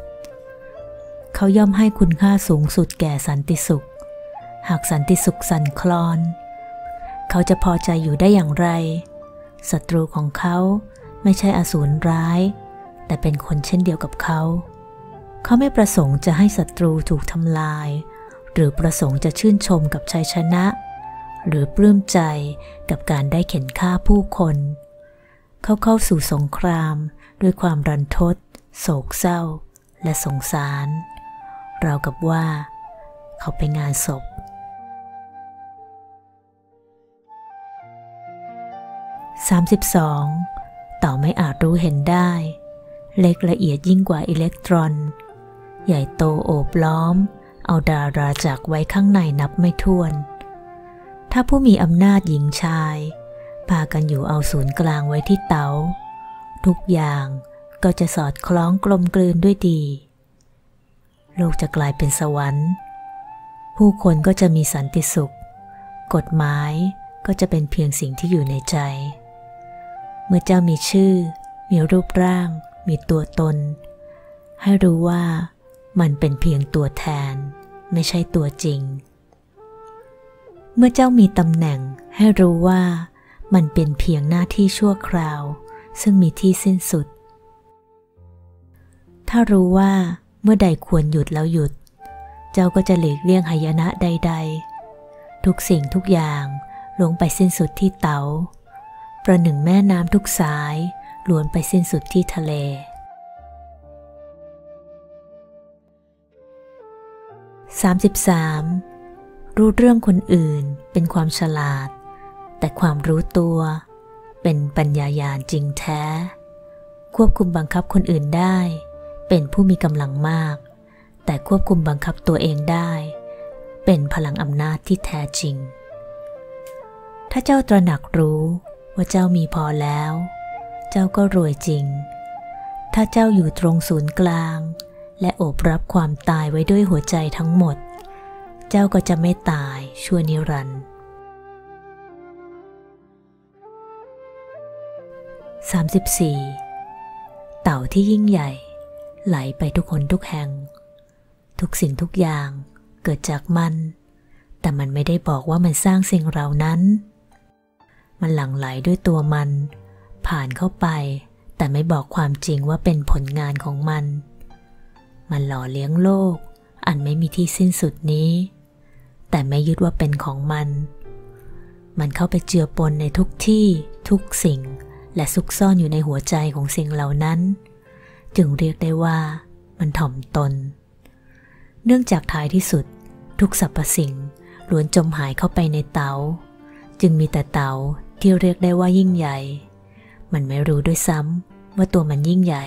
เขาย่อมให้คุณค่าสูงสุดแก่สันติสุข หากสันติสุขสั่นคลอน เขาจะพอใจอยู่ได้อย่างไรศัตรูของเขาไม่ใช่อสูรร้าย แต่เป็นคนเช่นเดียวกับเขา เขาไม่ประสงค์จะให้ศัตรูถูกทำลาย หรือประสงค์จะชื่นชมกับชัยชนะ หรือปลื้มใจกับการได้เข็นฆ่าผู้คน เขาเข้าสู่สงครามด้วยความรันทด โศกเศร้า และสงสารราวกับว่า เขาไปงานศพ 32 ต่อไม่อาจรู้เห็นได้ เล็กละเอียดยิ่งกว่าอิเล็กตรอน ใหญ่โตโอบล้อม เอาดาราจักไว้ข้างในนับไม่ถ้วน ถ้าผู้มีอำนาจหญิงชาย พากันอยู่เอาศูนย์กลางไว้ที่เตา ทุกอย่างก็จะสอดคล้องกลมกลืนด้วยดี โลกจะกลายเป็นสวรรค์ ผู้คนก็จะมีสันติสุข กฎหมายก็จะเป็นเพียงสิ่งที่อยู่ในใจ เมื่อเจ้ามีชื่อ มีรูปร่าง มีตัวตน ให้รู้ว่ามันเป็นเพียงตัวแทน ไม่ใช่ตัวจริง เมื่อเจ้ามีตำแหน่งให้รู้ว่ามันเป็นเพียงหน้าที่ชั่วคราว ซึ่งมีที่สิ้นสุด ถ้ารู้ว่าเมื่อใดควรหยุดแล้วหยุด เจ้าก็จะหลีกเลี่ยงหายนะใด ๆ ทุกสิ่งทุกอย่างลงไปสิ้นสุดที่เตาประหนึ่งแม่น้ำทุกสายล้วนไปสิ้นสุดที่ทะเล 33. รู้เรื่องคนอื่นเป็นความฉลาด แต่ความรู้ตัว เป็นปัญญายาณจริงแท้ ควบคุมบังคับคนอื่นได้ เป็นผู้มีกำลังมาก แต่ควบคุมบังคับตัวเองได้ เป็นพลังอำนาจที่แท้จริง ถ้าเจ้าตระหนักรู้ว่าเจ้ามีพอแล้ว เจ้าก็รวยจริง ถ้าเจ้าอยู่ตรงศูนย์กลาง และโอบรับความตายไว้ด้วยหัวใจทั้งหมด จ้าก็จะไม่ตายชั่วนิรันดร์ 34. เต่าที่ยิ่งใหญ่ ไหลไปทุกคนทุกแห่ง ทุกสิ่งทุกอย่างเกิดจากมัน แต่มันไม่ได้บอกว่ามันสร้างสิ่งเหล่านั้น มันหลั่งไหลด้วยตัวมัน ผ่านเข้าไป แต่ไม่บอกความจริงว่าเป็นผลงานของมัน มันหล่อเลี้ยงโลก อันไม่มีที่สิ้นสุดนี้ แต่ไม่ยึดว่าเป็นของมัน มันเข้าไปเจือปนในทุกที่ทุกสิ่ง และซุกซ่อนอยู่ในหัวใจของสิ่งเหล่านั้น จึงเรียกได้ว่า มันถ่อมตน เนื่องจากท้ายที่สุด ทุกสรรพสิ่งล้วนจมหายเข้าไปในเตา จึงมีแต่เตาที่เรียกได้ว่ายิ่งใหญ่ มันไม่รู้ด้วยซ้ำว่าตัวมันยิ่งใหญ่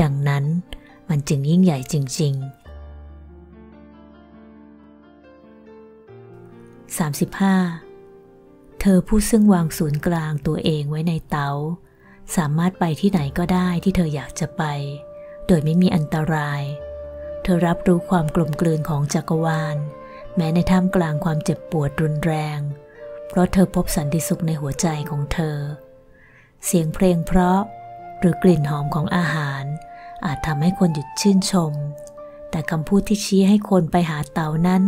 ดังนั้นมันจึงยิ่งใหญ่จริง ๆ 35 เธอผู้ซึ่งวางศูนย์กลางตัวเองไว้ในเตา สามารถไปที่ไหนก็ได้ที่เธออยากจะไป โดยไม่มีอันตราย เธอรับรู้ความกลมกลืนของจักรวาล แม้ในท่ามกลางความเจ็บปวดรุนแรง เพราะเธอพบสันติสุขในหัวใจของเธอ เสียงเพลงเพราะ หรือกลิ่นหอมของอาหาร อาจทำให้คนหยุดชื่นชม แต่คำพูดที่ชี้ให้คนไปหาเตานั้น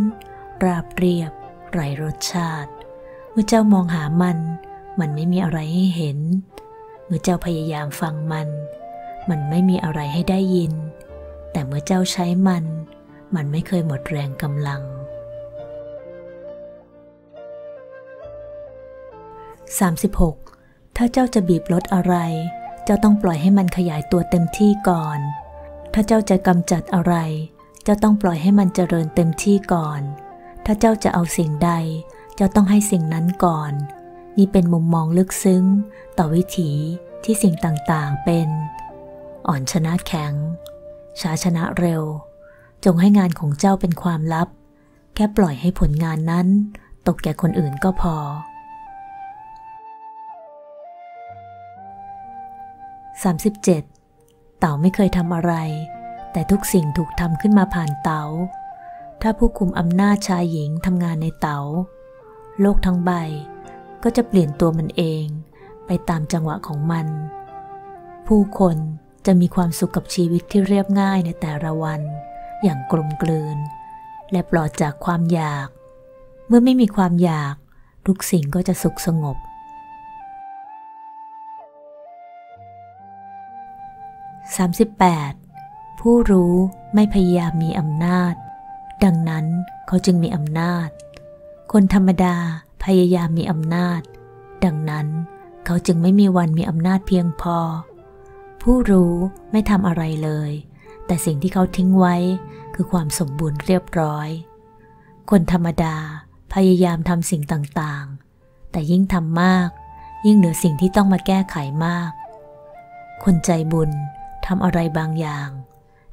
ราบเรียบ ไร้รสชาติ เมื่อเจ้ามองหามัน มันไม่มีอะไรให้เห็น เมื่อเจ้าพยายามฟังมัน มันไม่มีอะไรให้ได้ยิน แต่เมื่อเจ้าใช้มัน มันไม่เคยหมดแรงกำลัง 36. ถ้าเจ้าจะบีบรถอะไร เจ้าต้องปล่อยให้มันขยายตัวเต็มที่ก่อน ถ้าเจ้าจะกำจัดอะไร เจ้าต้องปล่อยให้มันเจริญเต็มที่ก่อน ถ้าเจ้าจะเอาสิ่งใด เจ้าต้องให้สิ่งนั้นก่อน นี่เป็นมุมมองลึกซึ้ง ต่อวิถีที่สิ่งต่างๆเป็น อ่อนชนะแข็ง ช้าชนะเร็ว จงให้งานของเจ้าเป็นความลับ แค่ปล่อยให้ผลงานนั้น ตกแก่คนอื่นก็พอ 37. เต่าไม่เคยทำอะไร แต่ทุกสิ่งถูกทำขึ้นมาผ่านเตา๋า ถ้าผู้คุมอำนาจชายหญิงทำงานในเตา๋า โลกทั้งใบก็จะเปลี่ยนตัวมันเอง ไปตามจังหวะของมัน ผู้คนจะมีความสุขกับชีวิตที่เรียบง่ายในแต่ละวัน อย่างกลมกลืน และปลอดจากความอยาก เมื่อไม่มีความอยาก ทุกสิ่งก็จะสุขสงบ 38. ผู้รู้ไม่พยายามมีอำนาจ ดังนั้นเขาจึงมีอำนาจ คนธรรมดาพยายามมีอำนาจ ดังนั้นเขาจึงไม่มีวันมีอำนาจเพียงพอ ผู้รู้ไม่ทำอะไรเลย แต่สิ่งที่เขาทิ้งไว้คือความสมบูรณ์เรียบร้อย คนธรรมดาพยายามทำสิ่งต่างๆ แต่ยิ่งทำมาก ยิ่งเหลือสิ่งที่ต้องมาแก้ไขมาก คนใจบุญทำอะไรบางอย่าง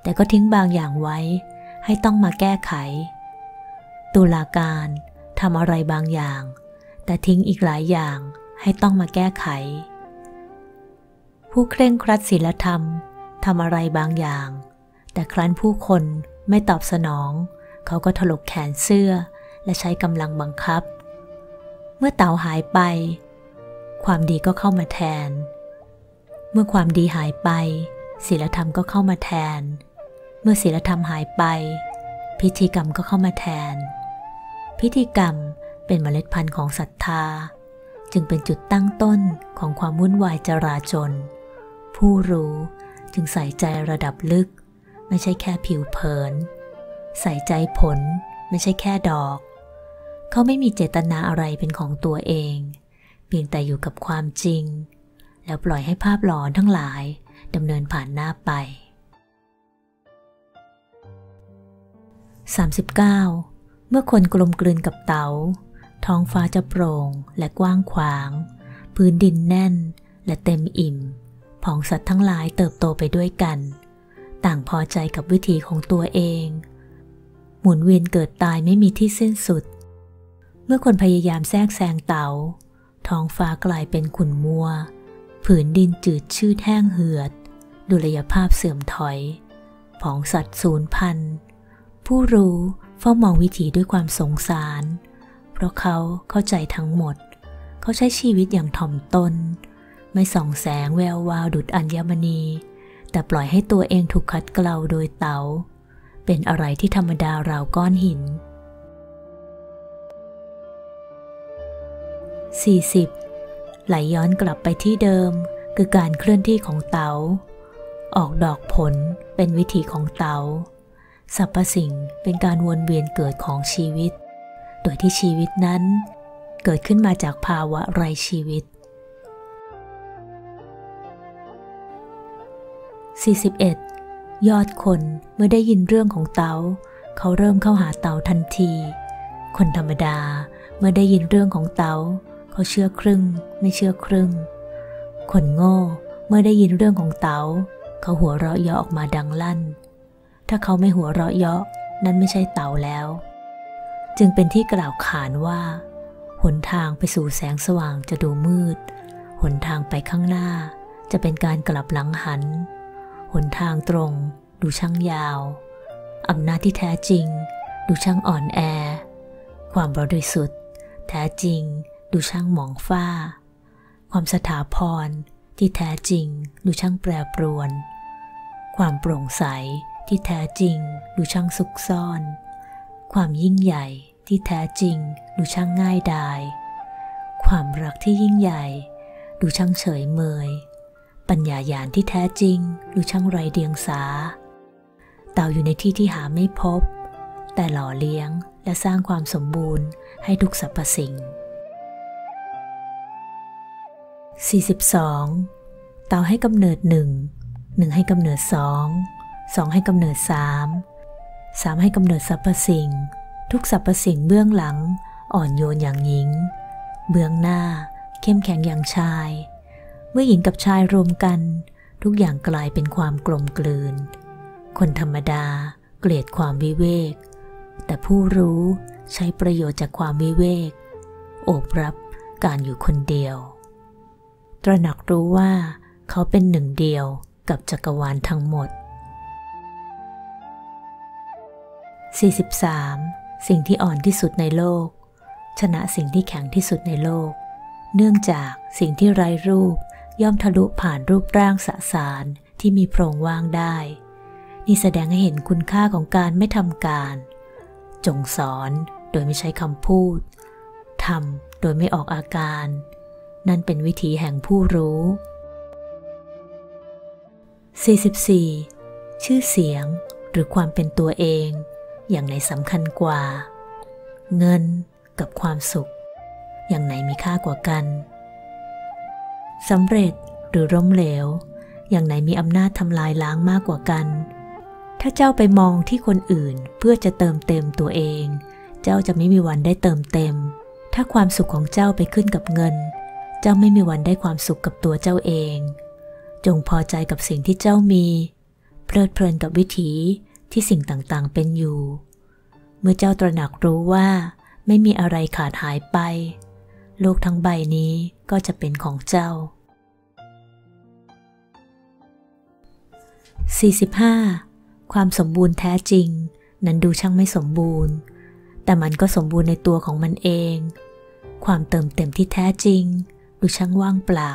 แต่ก็ทิ้งบางอย่างไว้ ให้ต้องมาแก้ไข ตุลาการทำอะไรบางอย่าง แต่ทิ้งอีกหลายอย่างให้ต้องมาแก้ไข ผู้เคร่งครัดศีลธรรมทำอะไรบางอย่าง แต่ครั้นผู้คนไม่ตอบสนอง เขาก็ถลกแขนเสื้อ และใช้กำลังบังคับ เมื่อเต่าหายไป ความดีก็เข้ามาแทน เมื่อความดีหายไปศีลธรรมก็เข้ามาแทน เมื่อศีลธรรมหายไป พิธีกรรมก็เข้ามาแทน พิธีกรรมเป็นเมล็ดพันธุ์ของศรัทธา จึงเป็นจุดตั้งต้นของความวุ่นวายจราจน ผู้รู้จึงใส่ใจระดับลึก ไม่ใช่แค่ผิวเผิน ใส่ใจผลไม่ใช่แค่ดอก เขาไม่มีเจตนาอะไรเป็นของตัวเองเพียงแต่อยู่กับความจริง แล้วปล่อยให้ภาพหลอนทั้งหลายดำเนินผ่านหน้าไป 39 เมื่อคนกลมกลืนกับเตาท้องฟ้าจะโปร่งและกว้างขวาง พื้นดินแน่นและเต็มอิ่มผองสัตว์ทั้งหลายเติบโตไปด้วยกัน ต่างพอใจกับวิถีของตัวเอง หมุนเวียนเกิดตายไม่มีที่สิ้นสุด เมื่อคนพยายามแทรกแซงเตาท้องฟ้ากลายเป็นขุ่นมัว ผืนดินจืดชืดแห้งเหือด ดุลยภาพเสื่อมถอยผองสัตว์สูญพันธุ์ ผู้รู้เฝ้ามองวิถีด้วยความสงสาร เพราะเขาเข้าใจทั้งหมด เขาใช้ชีวิตอย่างถ่อมตน ไม่ส่องแสงแวววาวดุดอัญมณี แต่ปล่อยให้ตัวเองถูกคัดเกลาโดยเตา๋า เป็นอะไรที่ธรรมดาราวก้อนหิน 40. ไหลย้อนกลับไปที่เดิม คือการเคลื่อนที่ของเตา๋า ออกดอกผลเป็นวิถีของเตา๋า สรรพสิ่งเป็นการวนเวียนเกิดของชีวิต โดยที่ชีวิตนั้น เกิดขึ้นมาจากภาวะไรชีวิต 41. ยอดคนเมื่อได้ยินเรื่องของเตาเขาเริ่มเข้าหาเตาทันที คนธรรมดาเมื่อได้ยินเรื่องของเตาเขาเชื่อครึ่ง ไม่เชื่อครึ่ง คนโง่เมื่อได้ยินเรื่องของเตาเขาหัวเราะเยาะออกมาดังลั่น ถ้าเขาไม่หัวเราะเยาะนั่นไม่ใช่เต่าแล้ว จึงเป็นที่กล่าวขานว่า หนทางไปสู่แสงสว่างจะดูมืด หนทางไปข้างหน้า จะเป็นการกลับหลังหัน หนทางตรงดูช่างยาว อำนาจที่แท้จริง ดูช่างอ่อนแอ ความบริสุทธิ์แท้จริง ดูช่างหมองฟ้า ความสถาพรที่แท้จริง ดูช่างแปรปรวน ความโปร่งใส ที่แท้จริงดูช่างซุกซ่อน ความยิ่งใหญ่ที่แท้จริงดูช่างง่ายดาย ความรักที่ยิ่งใหญ่ ดูช่างเฉยเมย ปัญญาญาณที่แท้จริงดูช่างไรเดียงสา เต่าอยู่ในที่ที่หาไม่พบ แต่หล่อเลี้ยงและสร้างความสมบูรณ์ให้ทุกสรรพสิ่ง 42. เต่าให้กำเนิดหนึ่งหนึ่งให้กำเนิดสอง สองให้กำเนิดสามสามให้กำเนิดสรรพสิ่ง ทุกสรรพสิ่งเบื้องหลัง อ่อนโยนอย่างหญิง เบื้องหน้า เข้มแข็งอย่างชาย เมื่อหญิงกับชายรวมกัน ทุกอย่างกลายเป็นความกลมกลืน คนธรรมดา เกลียดความวิเวก แต่ผู้รู้ใช้ประโยชน์จากความวิเวก โอบรับการอยู่คนเดียว ตระหนักรู้ว่าเขาเป็นหนึ่งเดียวกับจักรวาลทั้งหมด 43. สิ่งที่อ่อนที่สุดในโลก ชนะสิ่งที่แข็งที่สุดในโลก เนื่องจากสิ่งที่ไร้รูปย่อมทะลุผ่านรูปร่างสสารที่มีโพรงว่างได้ นี่แสดงให้เห็นคุณค่าของการไม่ทำการ จงสอนโดยไม่ใช้คำพูดทำโดยไม่ออกอาการ นั่นเป็นวิธีแห่งผู้รู้ 44. ชื่อเสียงหรือความเป็นตัวเอง อย่างไหนสำคัญกว่า เงินกับความสุข อย่างไหนมีค่ากว่ากันสำเร็จหรือล้มเหลว อย่างไหนมีอำนาจทำลายล้างมากกว่ากัน ถ้าเจ้าไปมองที่คนอื่นเพื่อจะเติมเต็มตัวเอง เจ้าจะไม่มีวันได้เติมเต็ม ถ้าความสุขของเจ้าไปขึ้นกับเงิน เจ้าไม่มีวันได้ความสุขกับตัวเจ้าเอง จงพอใจกับสิ่งที่เจ้ามี เพลิดเพลินกับวิถี ที่สิ่งต่างๆเป็นอยู่ เมื่อเจ้าตระหนักรู้ว่าไม่มีอะไรขาดหายไป โลกทั้งใบนี้ก็จะเป็นของเจ้า 45. ความสมบูรณ์แท้จริง นั้นดูช่างไม่สมบูรณ์ แต่มันก็สมบูรณ์ในตัวของมันเอง ความเติมเต็มที่แท้จริง ดูช่างว่างเปล่า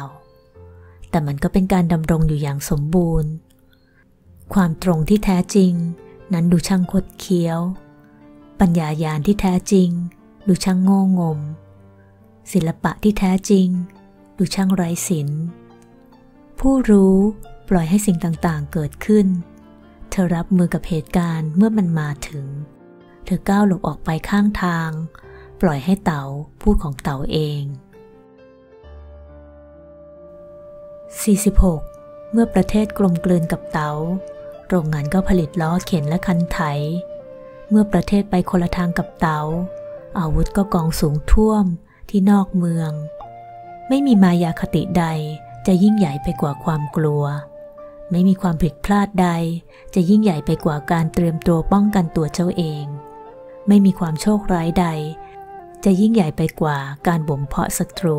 แต่มันก็เป็นการดำรงอยู่อย่างสมบูรณ์ ความตรงที่แท้จริง นั้นดูช่างคดเคี้ยว ปัญญายาณที่แท้จริง ดูช่างโง่งม ศิลปะที่แท้จริง ดูช่างไร้ศิลผู้รู้ปล่อยให้สิ่งต่างๆเกิดขึ้น เธอรับมือกับเหตุการณ์เมื่อมันมาถึง เธอก้าวหลบออกไปข้างทาง ปล่อยให้เต๋าพูดของเต๋าเอง 46. เมื่อประเทศกลมกลืนกับเตา๋า โรงงานก็ผลิตล้อเข็นและคันไถ เมื่อประเทศไปคนละทางกับเตา๋า อาวุธก็กองสูงท่วมที่นอกเมือง ไม่มีมายาคติใดจะยิ่งใหญ่ไปกว่าความกลัว ไม่มีความผิดพลาดใด จะยิ่งใหญ่ไปกว่าการเตรียมตัวป้องกันตัวเจ้าเอง ไม่มีความโชคร้ายใด จะยิ่งใหญ่ไปกว่าการบ่มเพาะศัตรู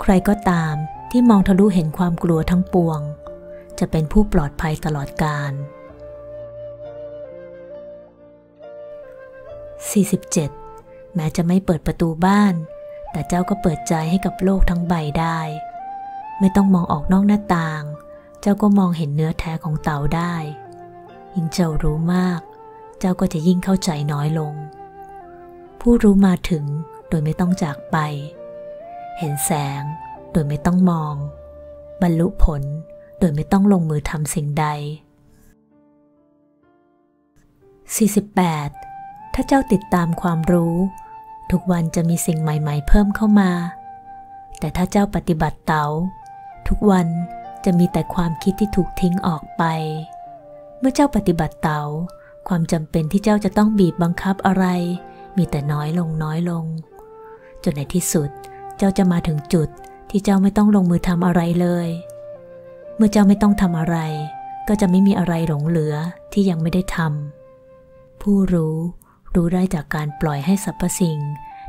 ใครก็ตามที่มองทะลุเห็นความกลัวทั้งปวง จะเป็นผู้ปลอดภัยตลอดกาล 47 แม้จะไม่เปิดประตูบ้าน แต่เจ้าก็เปิดใจให้กับโลกทั้งใบได้ ไม่ต้องมองออกนอกหน้าต่าง เจ้าก็มองเห็นเนื้อแท้ของเต่าได้ ยิ่งเจ้ารู้มาก เจ้าก็จะยิ่งเข้าใจน้อยลง ผู้รู้มาถึงโดยไม่ต้องจากไป เห็นแสง โดยไม่ต้องมอง บรรลุผล โดยไม่ต้องลงมือทำสิ่งใด 48. ถ้าเจ้าติดตามความรู้ ทุกวันจะมีสิ่งใหม่ ๆ เพิ่มเข้ามา แต่ถ้าเจ้าปฏิบัติเตาทุกวันจะมีแต่ความคิดที่ถูกทิ้งออกไป เมื่อเจ้าปฏิบัติเตาความจำเป็นที่เจ้าจะต้องบีบบังคับอะไร มีแต่น้อยลงน้อยลง จนในที่สุด เจ้าจะมาถึงจุดที่เจ้าไม่ต้องลงมือทำอะไรเลย เมื่อเจ้าไม่ต้องทำอะไร ก็จะไม่มีอะไรหลงเหลือที่ยังไม่ได้ทำผู้รู้รู้ได้จากการปล่อยให้สรรพสิ่ง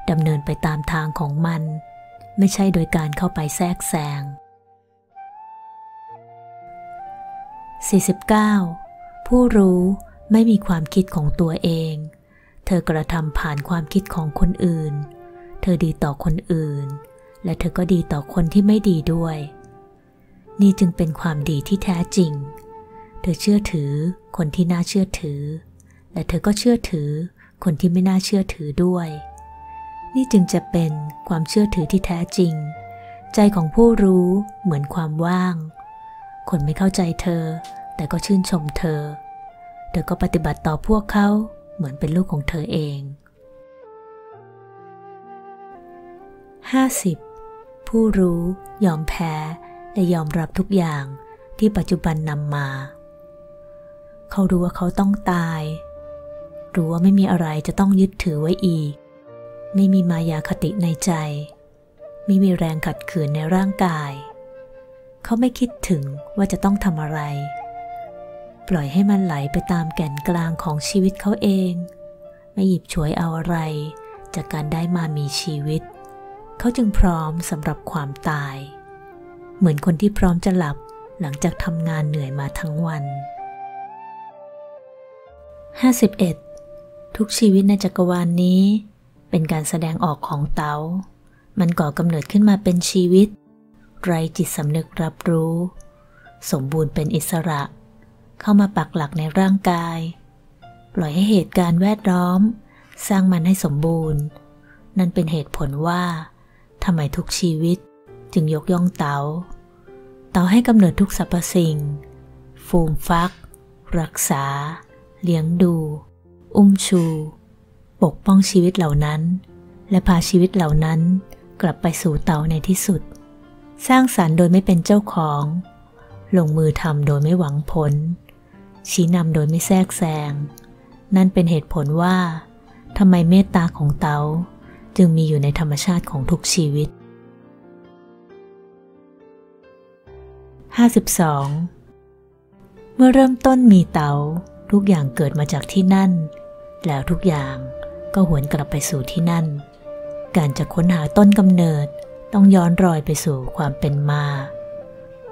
ดำเนินไปตามทางของมัน ไม่ใช่โดยการเข้าไปแทรกแซง 49 ผู้รู้ไม่มีความคิดของตัวเอง เธอกระทำผ่านความคิดของคนอื่น เธอดีต่อคนอื่น และเธอก็ดีต่อคนที่ไม่ดีด้วย นี่จึงเป็นความดีที่แท้จริง เธอเชื่อถือคนที่น่าเชื่อถือ และเธอก็เชื่อถือคนที่ไม่น่าเชื่อถือด้วย นี่จึงจะเป็นความเชื่อถือที่แท้จริง ใจของผู้รู้เหมือนความว่าง คนไม่เข้าใจเธอ แต่ก็ชื่นชมเธอ เธอก็ปฏิบัติต่อพวกเขาเหมือนเป็นลูกของเธอเอง 50. ผู้รู้ยอมแพ้ และยอมรับทุกอย่างที่ปัจจุบันนำมา เขารู้ว่าเขาต้องตาย รู้ว่าไม่มีอะไรจะต้องยึดถือไว้อีก ไม่มีมายาคติในใจ ไม่มีแรงขัดขืนในร่างกาย เขาไม่คิดถึงว่าจะต้องทำอะไร ปล่อยให้มันไหลไปตามแก่นกลางของชีวิตเขาเอง ไม่หยิบฉวยเอาอะไร จากการได้มามีชีวิต เขาจึงพร้อมสำหรับความตาย เหมือนคนที่พร้อมจะหลับหลังจากทำงานเหนื่อยมาทั้งวัน 51. ทุกชีวิตในจักรวาลนนี้ เป็นการแสดงออกของเตามันก่อกำเนิดขึ้นมาเป็นชีวิต ไรจิตสำนึกรับรู้ สมบูรณ์เป็นอิสระ เข้ามาปักหลักในร่างกาย ปล่อยให้เหตุการณ์แวดล้อม สร้างมันให้สมบูรณ์ นั่นเป็นเหตุผลว่าทำไมทุกชีวิต จึงยกย่องเตาเต๋าให้กำเนิดทุกสรรพสิ่ง ฟูมฟัก รักษา เลี้ยงดู อุ้มชู ปกป้องชีวิตเหล่านั้น และพาชีวิตเหล่านั้นกลับไปสู่เต๋าในที่สุด สร้างสรรค์โดยไม่เป็นเจ้าของ ลงมือทำโดยไม่หวังผล ชี้นำโดยไม่แทรกแซง นั่นเป็นเหตุผลว่าทำไมเมตตาของเตาจึงมีอยู่ในธรรมชาติของทุกชีวิต 52 เมื่อเริ่มต้นมีเตา ทุกอย่างเกิดมาจากที่นั่น แล้วทุกอย่างก็หวนกลับไปสู่ที่นั่น การจะค้นหาต้นกำเนิดต้องย้อนรอยไปสู่ความเป็นมา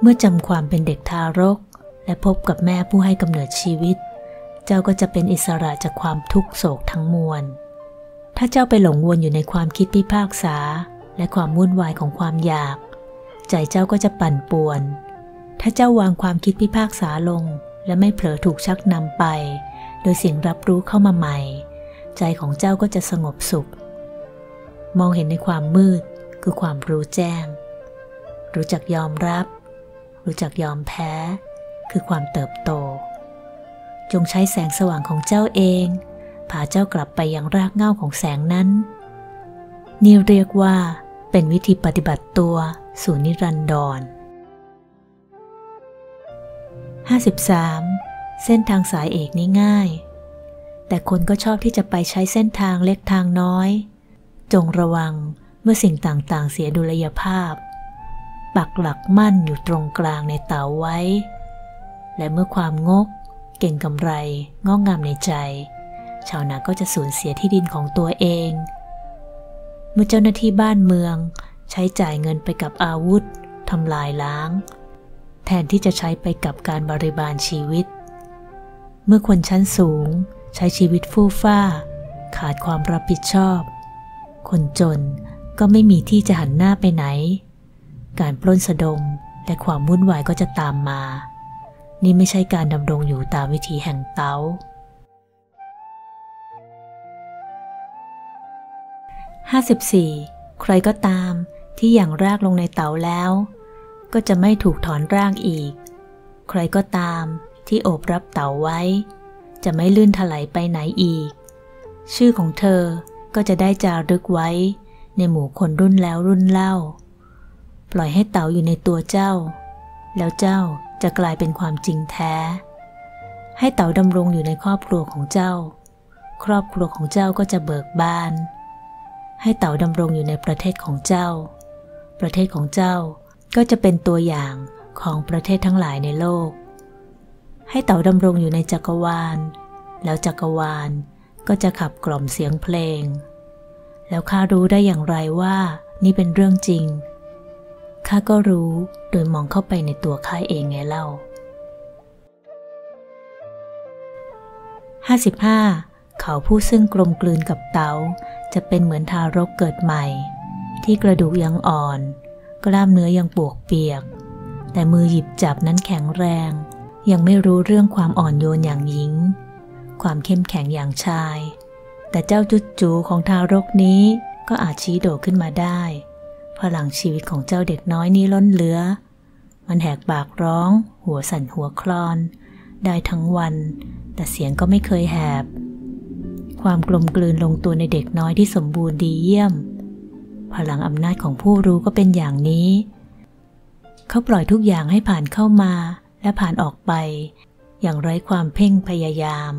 เมื่อจำความเป็นเด็กทารก และพบกับแม่ผู้ให้กำเนิดชีวิต เจ้าก็จะเป็นอิสระจากความทุกโศกทั้งมวล ถ้าเจ้าไปหลงวนอยู่ในความคิดพิพากษา และความวุ่นวายของความอยาก ใจเจ้าก็จะปั่นป่วน ถ้าเจ้าวางความคิดพิพากษาลง และไม่เผลอถูกชักนำไป โดยเสียงรับรู้เข้ามาใหม่ ใจของเจ้าก็จะสงบสุข มองเห็นในความมืดคือความรู้แจ้ง รู้จักยอมรับ รู้จักยอมแพ้ คือความเติบโต จงใช้แสงสว่างของเจ้าเองพาเจ้ากลับไปยังรากเหง้าของแสงนั้น นี่เรียกว่าเป็นวิธีปฏิบัติตัวสู่นิรันดร 53. เส้นทางสายเอกนี้ง่าย แต่คนก็ชอบที่จะไปใช้เส้นทางเล็กทางน้อย จงระวังเมื่อสิ่งต่างๆ เสียดุลยภาพ ปักหลักมั่นอยู่ตรงกลางในเต๋าไว้ และเมื่อความงก เก่งกำไร งอกงามในใจ ชาวนาก็จะสูญเสียที่ดินของตัวเอง เมื่อเจ้าหน้าที่บ้านเมือง ใช้จ่ายเงินไปกับอาวุธทำลายล้าง แทนที่จะใช้ไปกับการบริบาลชีวิต เมื่อคนชั้นสูง ใช้ชีวิตฟู่ฟ้า ขาดความรับผิดชอบ คนจนก็ไม่มีที่จะหันหน้าไปไหน การปล้นสะดมแต่ความวุ่นวายก็จะตามมา นี่ไม่ใช่การดำรงอยู่ตามวิธีแห่งเตา54 ใครก็ตามที่อย่างรากลงในเตาแล้ว ก็จะไม่ถูกถอนร่ากอีก ใครก็ตามที่โอบรับเต๋าไว้ จะไม่ลื่นถลายไปไหนอีก ชื่อของเธอก็จะได้จารึกไว้ ในหมู่คนรุ่นแล้วรุ่นเล่า ปล่อยให้เต๋าอยู่ในตัวเจ้า แล้วเจ้าจะกลายเป็นความจริงแท้ ให้เต๋าดำรงอยู่ในครอบครัวของเจ้า ครอบครัวของเจ้าก็จะเบิกบาน ให้เต๋าดำรงอยู่ในประเทศของเจ้า ประเทศของเจ้า ก็จะเป็นตัวอย่างของประเทศทั้งหลายในโลก ให้เต๋าดำรงอยู่ในจักรวาล แล้วจักรวาลก็จะขับกล่อมเสียงเพลง แล้วข้ารู้ได้อย่างไรว่านี่เป็นเรื่องจริง ข้าก็รู้โดยมองเข้าไปในตัวข้าเองไงเล่า 55. เขาผู้ซึ่งกลมกลืนกับเตาจะเป็นเหมือนทารกเกิดใหม่ ที่กระดูกยังอ่อน กล้ามเนื้อยังปวกเปียก แต่มือหยิบจับนั้นแข็งแรง ยังไม่รู้เรื่องความอ่อนโยนอย่างหญิง ความเข้มแข็งอย่างชาย แต่เจ้าจุดจูของทารกนี้ก็อาจชี้โดขึ้นมาได้ พลังชีวิตของเจ้าเด็กน้อยนี้ล้นเหลือ มันแหกปากร้อง หัวสั่นหัวคลอน ได้ทั้งวัน แต่เสียงก็ไม่เคยแหบ ความกลมกลืนลงตัวในเด็กน้อยที่สมบูรณ์ดีเยี่ยม พลังอำนาจของผู้รู้ก็เป็นอย่างนี้ เขาปล่อยทุกอย่างให้ผ่านเข้ามาและผ่านออกไป อย่างไร้ความเพ่งพยายาม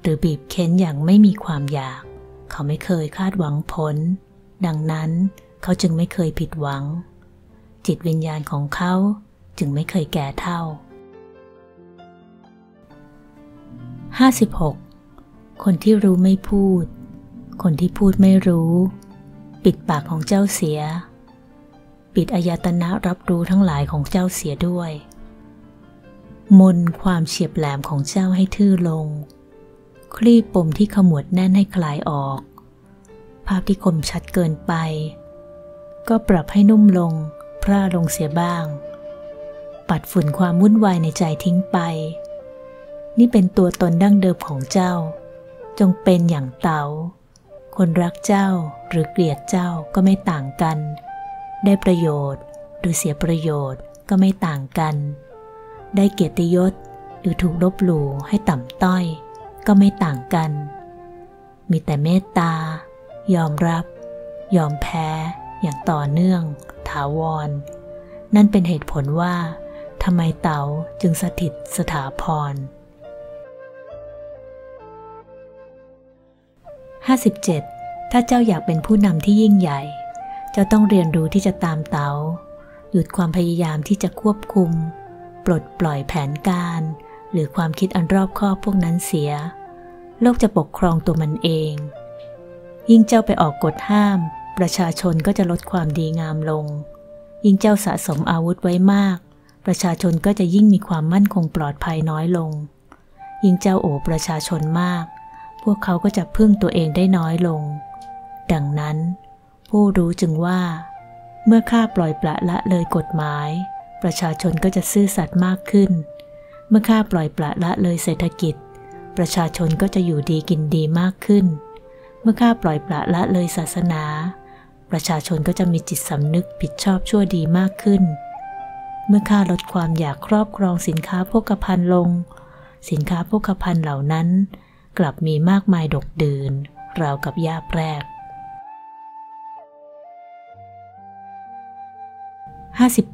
หรือบีบเค้นอย่างไม่มีความอยาก เขาไม่เคยคาดหวังผล ดังนั้นเขาจึงไม่เคยผิดหวัง จิตวิญญาณของเขาจึงไม่เคยแก่เท่า 56. คนที่รู้ไม่พูด คนที่พูดไม่รู้ ปิดปากของเจ้าเสีย ปิดอายตนะรับรู้ทั้งหลายของเจ้าเสียด้วย มนความเฉียบแหลมของเจ้าให้ทื่อลง คลี่ปมที่ขมวดแน่นให้คลายออก ภาพที่คมชัดเกินไป ก็ปรับให้นุ่มลง พร่าลงเสียบ้าง ปัดฝุ่นความวุ่นวายในใจทิ้งไป นี่เป็นตัวตนดั้งเดิมของเจ้า จงเป็นอย่างเตา คนรักเจ้าหรือเกลียดเจ้าก็ไม่ต่างกัน ได้ประโยชน์หรือเสียประโยชน์ก็ไม่ต่างกัน ได้เกียรติยศหรือถูกลบหลู่ให้ต่ำต้อย ก็ไม่ต่างกัน มีแต่เมตตา ยอมรับ ยอมแพ้อย่างต่อเนื่อง ถาวร นั่นเป็นเหตุผลว่าทำไมเต๋าจึงสถิตสถาพร 57. ถ้าเจ้าอยากเป็นผู้นำที่ยิ่งใหญ่ เจ้าต้องเรียนรู้ที่จะตามเต๋า หยุดความพยายามที่จะควบคุม ปลดปล่อยแผนการ หรือความคิดอันรอบคอบพวกนั้นเสีย โลกจะปกครองตัวมันเอง ยิ่งเจ้าไปออกกฎห้าม ประชาชนก็จะลดความดีงามลง ยิ่งเจ้าสะสมอาวุธไว้มาก ประชาชนก็จะยิ่งมีความมั่นคงปลอดภัยน้อยลง ยิ่งเจ้าโอบประชาชนมาก วกเขาก็จะพึ่งตัวเองได้น้อยลง ดังนั้น ผู้รู้จึงว่า เมื่อข้าปล่อยปละละเลยกฎหมาย ประชาชนก็จะซื่อสัตย์มากขึ้น เมื่อข้าปล่อยปละละเลยเศรษฐกิจ ประชาชนก็จะอยู่ดีกินดีมากขึ้น เมื่อข้าปล่อยปละละเลยศาสนา ประชาชนก็จะมีจิตสำนึกผิดชอบชั่วดีมากขึ้น เมื่อข้าลดความอยากครอบครองสินค้าโภคภัณฑ์ลง สินค้าโภคภัณฑ์เหล่านั้น กลับมีมากมายดกดื่นราวกับยาแปรก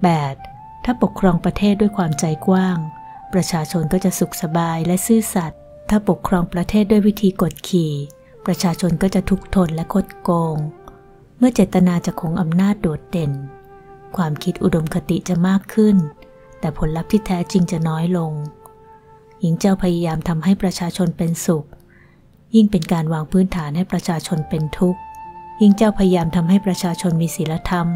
58. ถ้าปกครองประเทศด้วยความใจกว้าง ประชาชนก็จะสุขสบายและซื่อสัตย์ ถ้าปกครองประเทศด้วยวิธีกดขี่ ประชาชนก็จะทุกข์ทนและคดโกง เมื่อเจตนาจะคงอำนาจโดดเด่น ความคิดอุดมคติจะมากขึ้น แต่ผลลัพธ์ที่แท้จริงจะน้อยลง หญิงเจ้าพยายามทำให้ประชาชนเป็นสุข ยิ่งเป็นการวางพื้นฐานให้ประชาชนเป็นทุกข์ยิ่งเจ้าพยายามทำให้ประชาชนมีศีลธรรม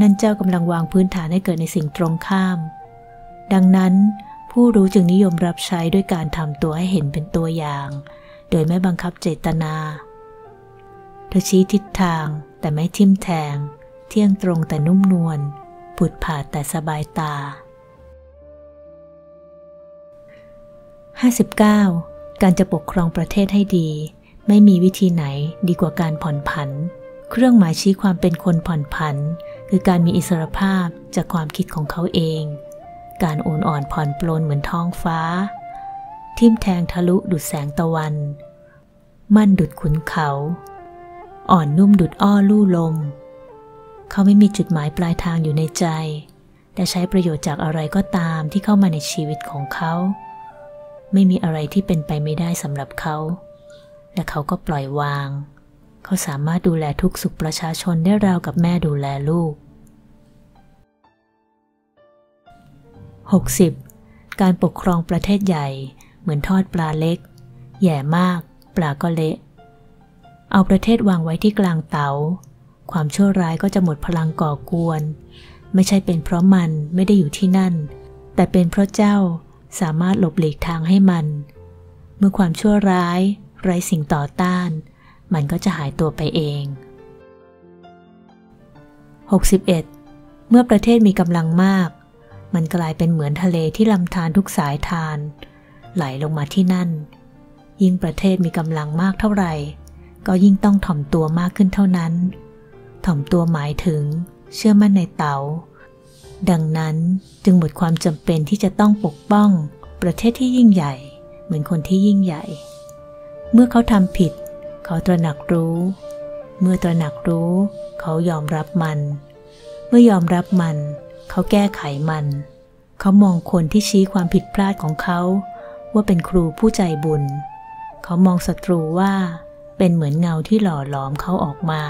นั่นเจ้ากำลังวางพื้นฐานให้เกิดในสิ่งตรงข้าม ดังนั้น ผู้รู้จึงนิยมรับใช้ด้วยการทำตัวให้เห็นเป็นตัวอย่าง โดยไม่บังคับเจตนา เธอชี้ทิศทางแต่ไม่ทิมแทง เที่ยงตรงแต่นุ่มนวลผุดผ่าแต่สบายตา 59. การจะปกครองประเทศให้ดี ไม่มีวิธีไหนดีกว่าการผ่อนผัน เครื่องหมายชี้ความเป็นคนผ่อนผัน คือการมีอิสรภาพจากความคิดของเขาเอง การโอนอ่อนผ่อนปลนเหมือนท้องฟ้า ทิ่มแทงทะลุดุดแสงตะวัน มั่นดุดขุนเขา อ่อนนุ่มดุดอ้อลู่ลม เขาไม่มีจุดหมายปลายทางอยู่ในใจ แต่ใช้ประโยชน์จากอะไรก็ตามที่เข้ามาในชีวิตของเขา ไม่มีอะไรที่เป็นไปไม่ได้สำหรับเขา และเขาก็ปล่อยวาง เขาสามารถดูแลทุกสุขประชาชนได้ราวกับแม่ดูแลลูก 60. การปกครองประเทศใหญ่เหมือนทอดปลาเล็ก แย่มาก ปลาก็เละ เอาประเทศวางไว้ที่กลางเตา๋า ความชั่วร้ายก็จะหมดพลังก่อกวน ไม่ใช่เป็นเพราะมันไม่ได้อยู่ที่นั่น แต่เป็นเพราะเจ้า สามารถหลบหลีกทางให้มัน เมื่อความชั่วร้าย ไร้สิ่งต่อต้าน มันก็จะหายตัวไปเอง 61. เมื่อประเทศมีกำลังมาก มันกลายเป็นเหมือนทะเลที่ลำธารทุกสายทาน ไหลลงมาที่นั่น ยิ่งประเทศมีกำลังมากเท่าไหร่ ก็ยิ่งต้องถ่อมตัวมากขึ้นเท่านั้น ถ่อมตัวหมายถึง เชื่อมั่นในเตา๋า ดังนั้นจึงหมดความจำเป็นที่จะต้องปกป้องประเทศที่ยิ่งใหญ่ เหมือนคนที่ยิ่งใหญ่ เมื่อเขาทำผิด เขาตระหนักรู้ เมื่อตระหนักรู้ เขายอมรับมัน เมื่อยอมรับมัน เขาแก้ไขมัน เขามองคนที่ชี้ความผิดพลาดของเขาว่าเป็นครูผู้ใจบุญ เขามองศัตรูว่าเป็นเหมือนเงาที่หล่อหลอมเขาออกมา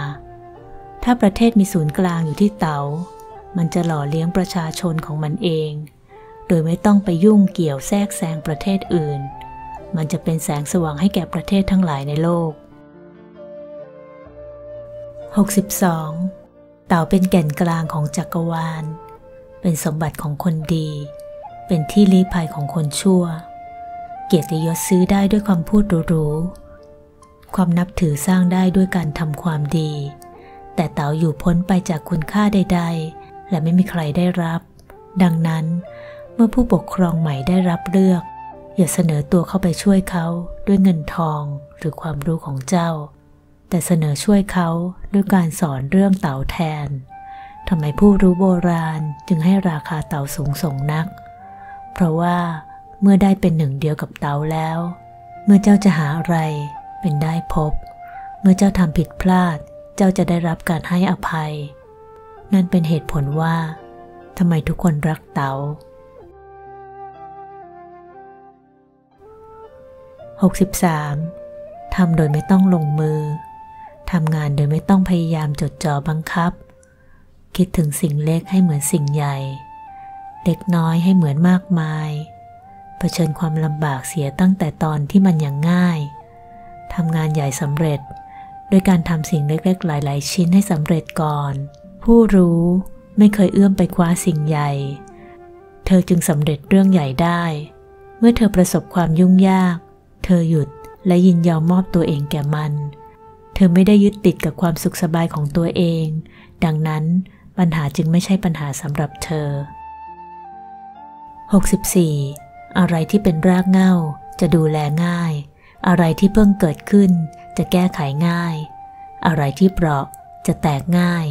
ถ้าประเทศมีศูนย์กลางอยู่ที่เตา๋า มันจะหล่อเลี้ยงประชาชนของมันเอง โดยไม่ต้องไปยุ่งเกี่ยวแทรกแซงประเทศอื่น มันจะเป็นแสงสว่างให้แก่ประเทศทั้งหลายในโลก 62. เต่าเป็นแก่นกลางของจักรวาล เป็นสมบัติของคนดี เป็นที่ลี้ภัยของคนชั่ว เกียรติยศซื้อได้ด้วยความพูดหรูๆความนับถือสร้างได้ด้วยการทำความดีแต่เต่าอยู่พ้นไปจากคุณค่าใดๆ และไม่มีใครได้รับ ดังนั้น เมื่อผู้ปกครองใหม่ได้รับเลือก อย่าเสนอตัวเข้าไปช่วยเขาด้วยเงินทองหรือความรู้ของเจ้า แต่เสนอช่วยเขาด้วยการสอนเรื่องเต่าแทนทำไมผู้รู้โบราณจึงให้ราคาเต่าสูงส่งนัก เพราะว่าเมื่อได้เป็นหนึ่งเดียวกับเต่าแล้ว เมื่อเจ้าจะหาอะไรเป็นได้พบ เมื่อเจ้าทำผิดพลาด เจ้าจะได้รับการให้อภัย นั่นเป็นเหตุผลว่าทำไมทุกคนรักเตา๋า 63. ทำโดยไม่ต้องลงมือ ทำงานโดยไม่ต้องพยายามจดจ่อบังคับ คิดถึงสิ่งเล็กให้เหมือนสิ่งใหญ่ เล็กน้อยให้เหมือนมากมาย เผชิญความลำบากเสียตั้งแต่ตอนที่มันยังง่าย ทำงานใหญ่สำเร็จ โดยการทำสิ่งเล็กๆหลาย ๆ ชิ้นให้สำเร็จก่อน ผู้รู้ไม่เคยเอื้อมไปคว้าสิ่งใหญ่ เธอจึงสำเร็จเรื่องใหญ่ได้ เมื่อเธอประสบความยุ่งยาก เธอหยุดและยินยอมมอบตัวเองแก่มัน เธอไม่ได้ยึดติดกับความสุขสบายของตัวเอง ดังนั้นปัญหาจึงไม่ใช่ปัญหาสำหรับเธอ 64. อะไรที่เป็นรากเหง้าจะดูแลง่าย อะไรที่เพิ่งเกิดขึ้นจะแก้ไขง่าย อะไรที่เปราะจะแตกง่าย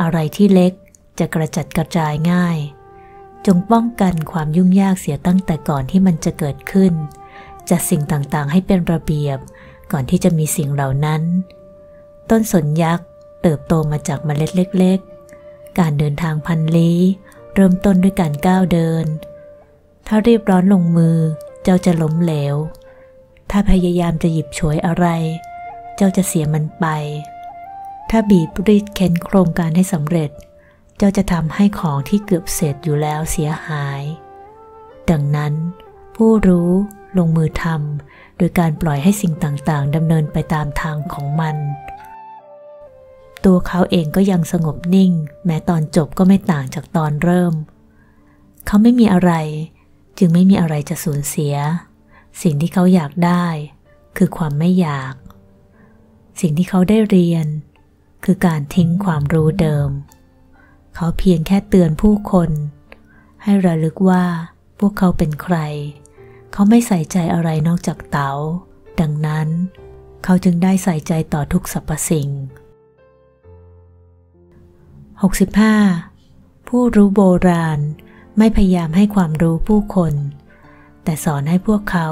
อะไรที่เล็กจะกระจัดกระจายง่าย จงป้องกันความยุ่งยากเสียตั้งแต่ก่อนที่มันจะเกิดขึ้น จัดสิ่งต่างๆ ให้เป็นระเบียบ ก่อนที่จะมีสิ่งเหล่านั้น ต้นสนยักษ์เติบโตมาจากเมล็ดเล็ก ๆ การเดินทางพันลี้ เริ่มต้นด้วยการก้าวเดิน ถ้ารีบร้อนลงมือ เจ้าจะล้มเหลว ถ้าพยายามจะหยิบฉวยอะไร เจ้าจะเสียมันไป ถ้าบีบรีดเค้นโครงการให้สำเร็จ เจ้าจะทำให้ของที่เกือบเสร็จอยู่แล้วเสียหาย ดังนั้น ผู้รู้ลงมือทำโดยการปล่อยให้สิ่งต่างๆดำเนินไปตามทางของมัน ตัวเขาเองก็ยังสงบนิ่ง แม้ตอนจบก็ไม่ต่างจากตอนเริ่ม เขาไม่มีอะไร จึงไม่มีอะไรจะสูญเสีย สิ่งที่เขาอยากได้ คือความไม่อยาก สิ่งที่เขาได้เรียน คือการทิ้งความรู้เดิม เขาเพียงแค่เตือนผู้คน ให้ระลึกว่าพวกเขาเป็นใคร เขาไม่ใส่ใจอะไรนอกจากเตา๋า ดังนั้น เขาจึงได้ใส่ใจต่อทุกสรรพสิ่ง 65. ผู้รู้โบราณไม่พยายามให้ความรู้ผู้คน แต่สอนให้พวกเขา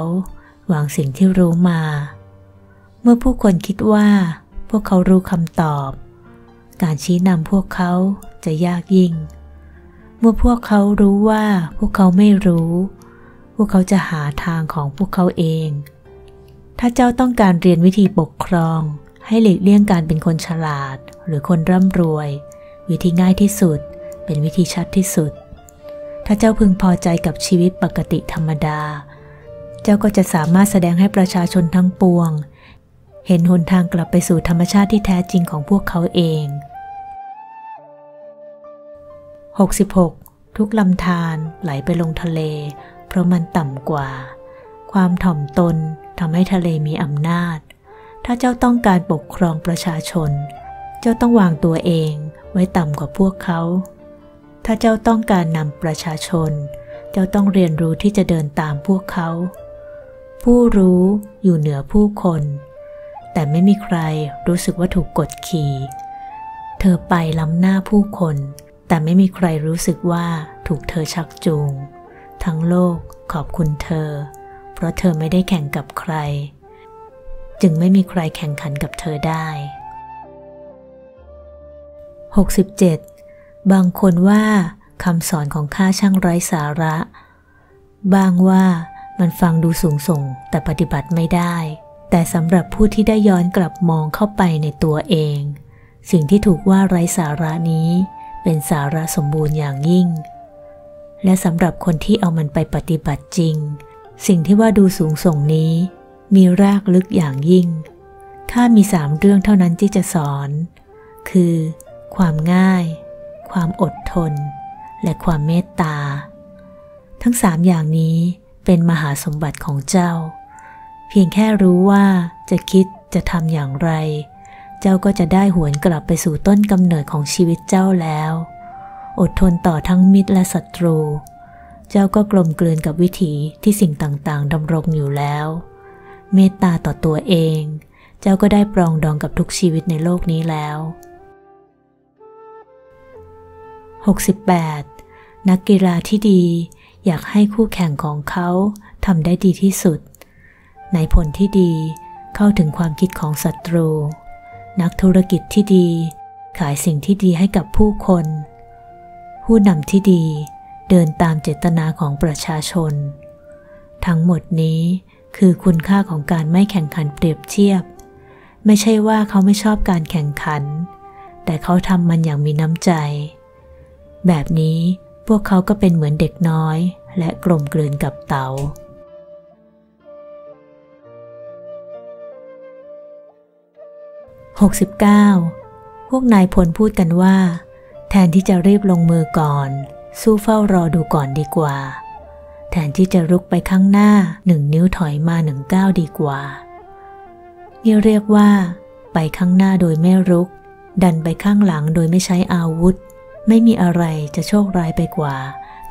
วางสิ่งที่รู้มา เมื่อผู้คนคิดว่า พวกเขารู้คำตอบ การชี้นำพวกเขาจะยากยิ่ง เมื่อพวกเขารู้ว่าพวกเขาไม่รู้ พวกเขาจะหาทางของพวกเขาเอง ถ้าเจ้าต้องการเรียนวิธีปกครอง ให้หลีกเลี่ยงการเป็นคนฉลาด หรือคนร่ำรวย วิธีง่ายที่สุด เป็นวิธีชัดที่สุด ถ้าเจ้าพึงพอใจกับชีวิตปกติธรรมดา เจ้าก็จะสามารถแสดงให้ประชาชนทั้งปวง เห็นหนทางกลับไปสู่ธรรมชาติที่แท้จริงของพวกเขาเอง 66 ทุกลำธารไหลไปลงทะเล เพราะมันต่ำกว่า ความถ่อมตนทำให้ทะเลมีอำนาจ ถ้าเจ้าต้องการปกครองประชาชน เจ้าต้องวางตัวเองไว้ต่ำกว่าพวกเขา ถ้าเจ้าต้องการนำประชาชน เจ้าต้องเรียนรู้ที่จะเดินตามพวกเขา ผู้รู้อยู่เหนือผู้คน แต่ไม่มีใครรู้สึกว่าถูกกดขี่ เธอไปล้ำหน้าผู้คน แต่ไม่มีใครรู้สึกว่าถูกเธอชักจูง ทั้งโลกขอบคุณเธอ เพราะเธอไม่ได้แข่งกับใคร จึงไม่มีใครแข่งขันกับเธอได้ 67. บางคนว่าคำสอนของข้าช่างไร้สาระ บางว่ามันฟังดูสูงส่งแต่ปฏิบัติไม่ได้ แต่สำหรับผู้ที่ได้ย้อนกลับมองเข้าไปในตัวเอง สิ่งที่ถูกว่าไร้สาระนี้เป็นสาระสมบูรณ์อย่างยิ่ง และสำหรับคนที่เอามันไปปฏิบัติจริง สิ่งที่ว่าดูสูงส่งนี้ มีรากลึกอย่างยิ่ง ข้ามีสามเรื่องเท่านั้นที่จะสอน คือ ความง่าย ความอดทน และความเมตตา ทั้งสามอย่างนี้เป็นมหาสมบัติของเจ้า เพียงแค่รู้ว่าจะคิดจะทำอย่างไร เจ้าก็จะได้หวนกลับไปสู่ต้นกำเนิดของชีวิตเจ้าแล้ว อดทนต่อทั้งมิตรและศัตรู เจ้าก็กลมกลืนกับวิถีที่สิ่งต่างๆดำรงอยู่แล้ว เมตตาต่อตัวเอง เจ้าก็ได้ปรองดองกับทุกชีวิตในโลกนี้แล้ว 68. นักกีฬาที่ดีอยากให้คู่แข่งของเขาทำได้ดีที่สุด ในผลที่ดีเข้าถึงความคิดของศัตรู นักธุรกิจที่ดี ขายสิ่งที่ดีให้กับผู้คน ผู้นำที่ดีเดินตามเจตนาของประชาชน ทั้งหมดนี้คือคุณค่าของการไม่แข่งขันเปรียบเทียบ ไม่ใช่ว่าเขาไม่ชอบการแข่งขัน แต่เขาทำมันอย่างมีน้ำใจ แบบนี้พวกเขาก็เป็นเหมือนเด็กน้อย และกลมกลืนกับเตา๋า 69 พวกนายพลพูดกันว่า แทนที่จะรีบลงมือก่อน สู้เฝ้ารอดูก่อนดีกว่า แทนที่จะรุกไปข้างหน้าหนึ่งนิ้วถอยมาหนึ่งก้าวดีกว่า นี่เรียกว่า ไปข้างหน้าโดยไม่รุก ดันไปข้างหลังโดยไม่ใช้อาวุธ ไม่มีอะไรจะโชคร้ายไปกว่า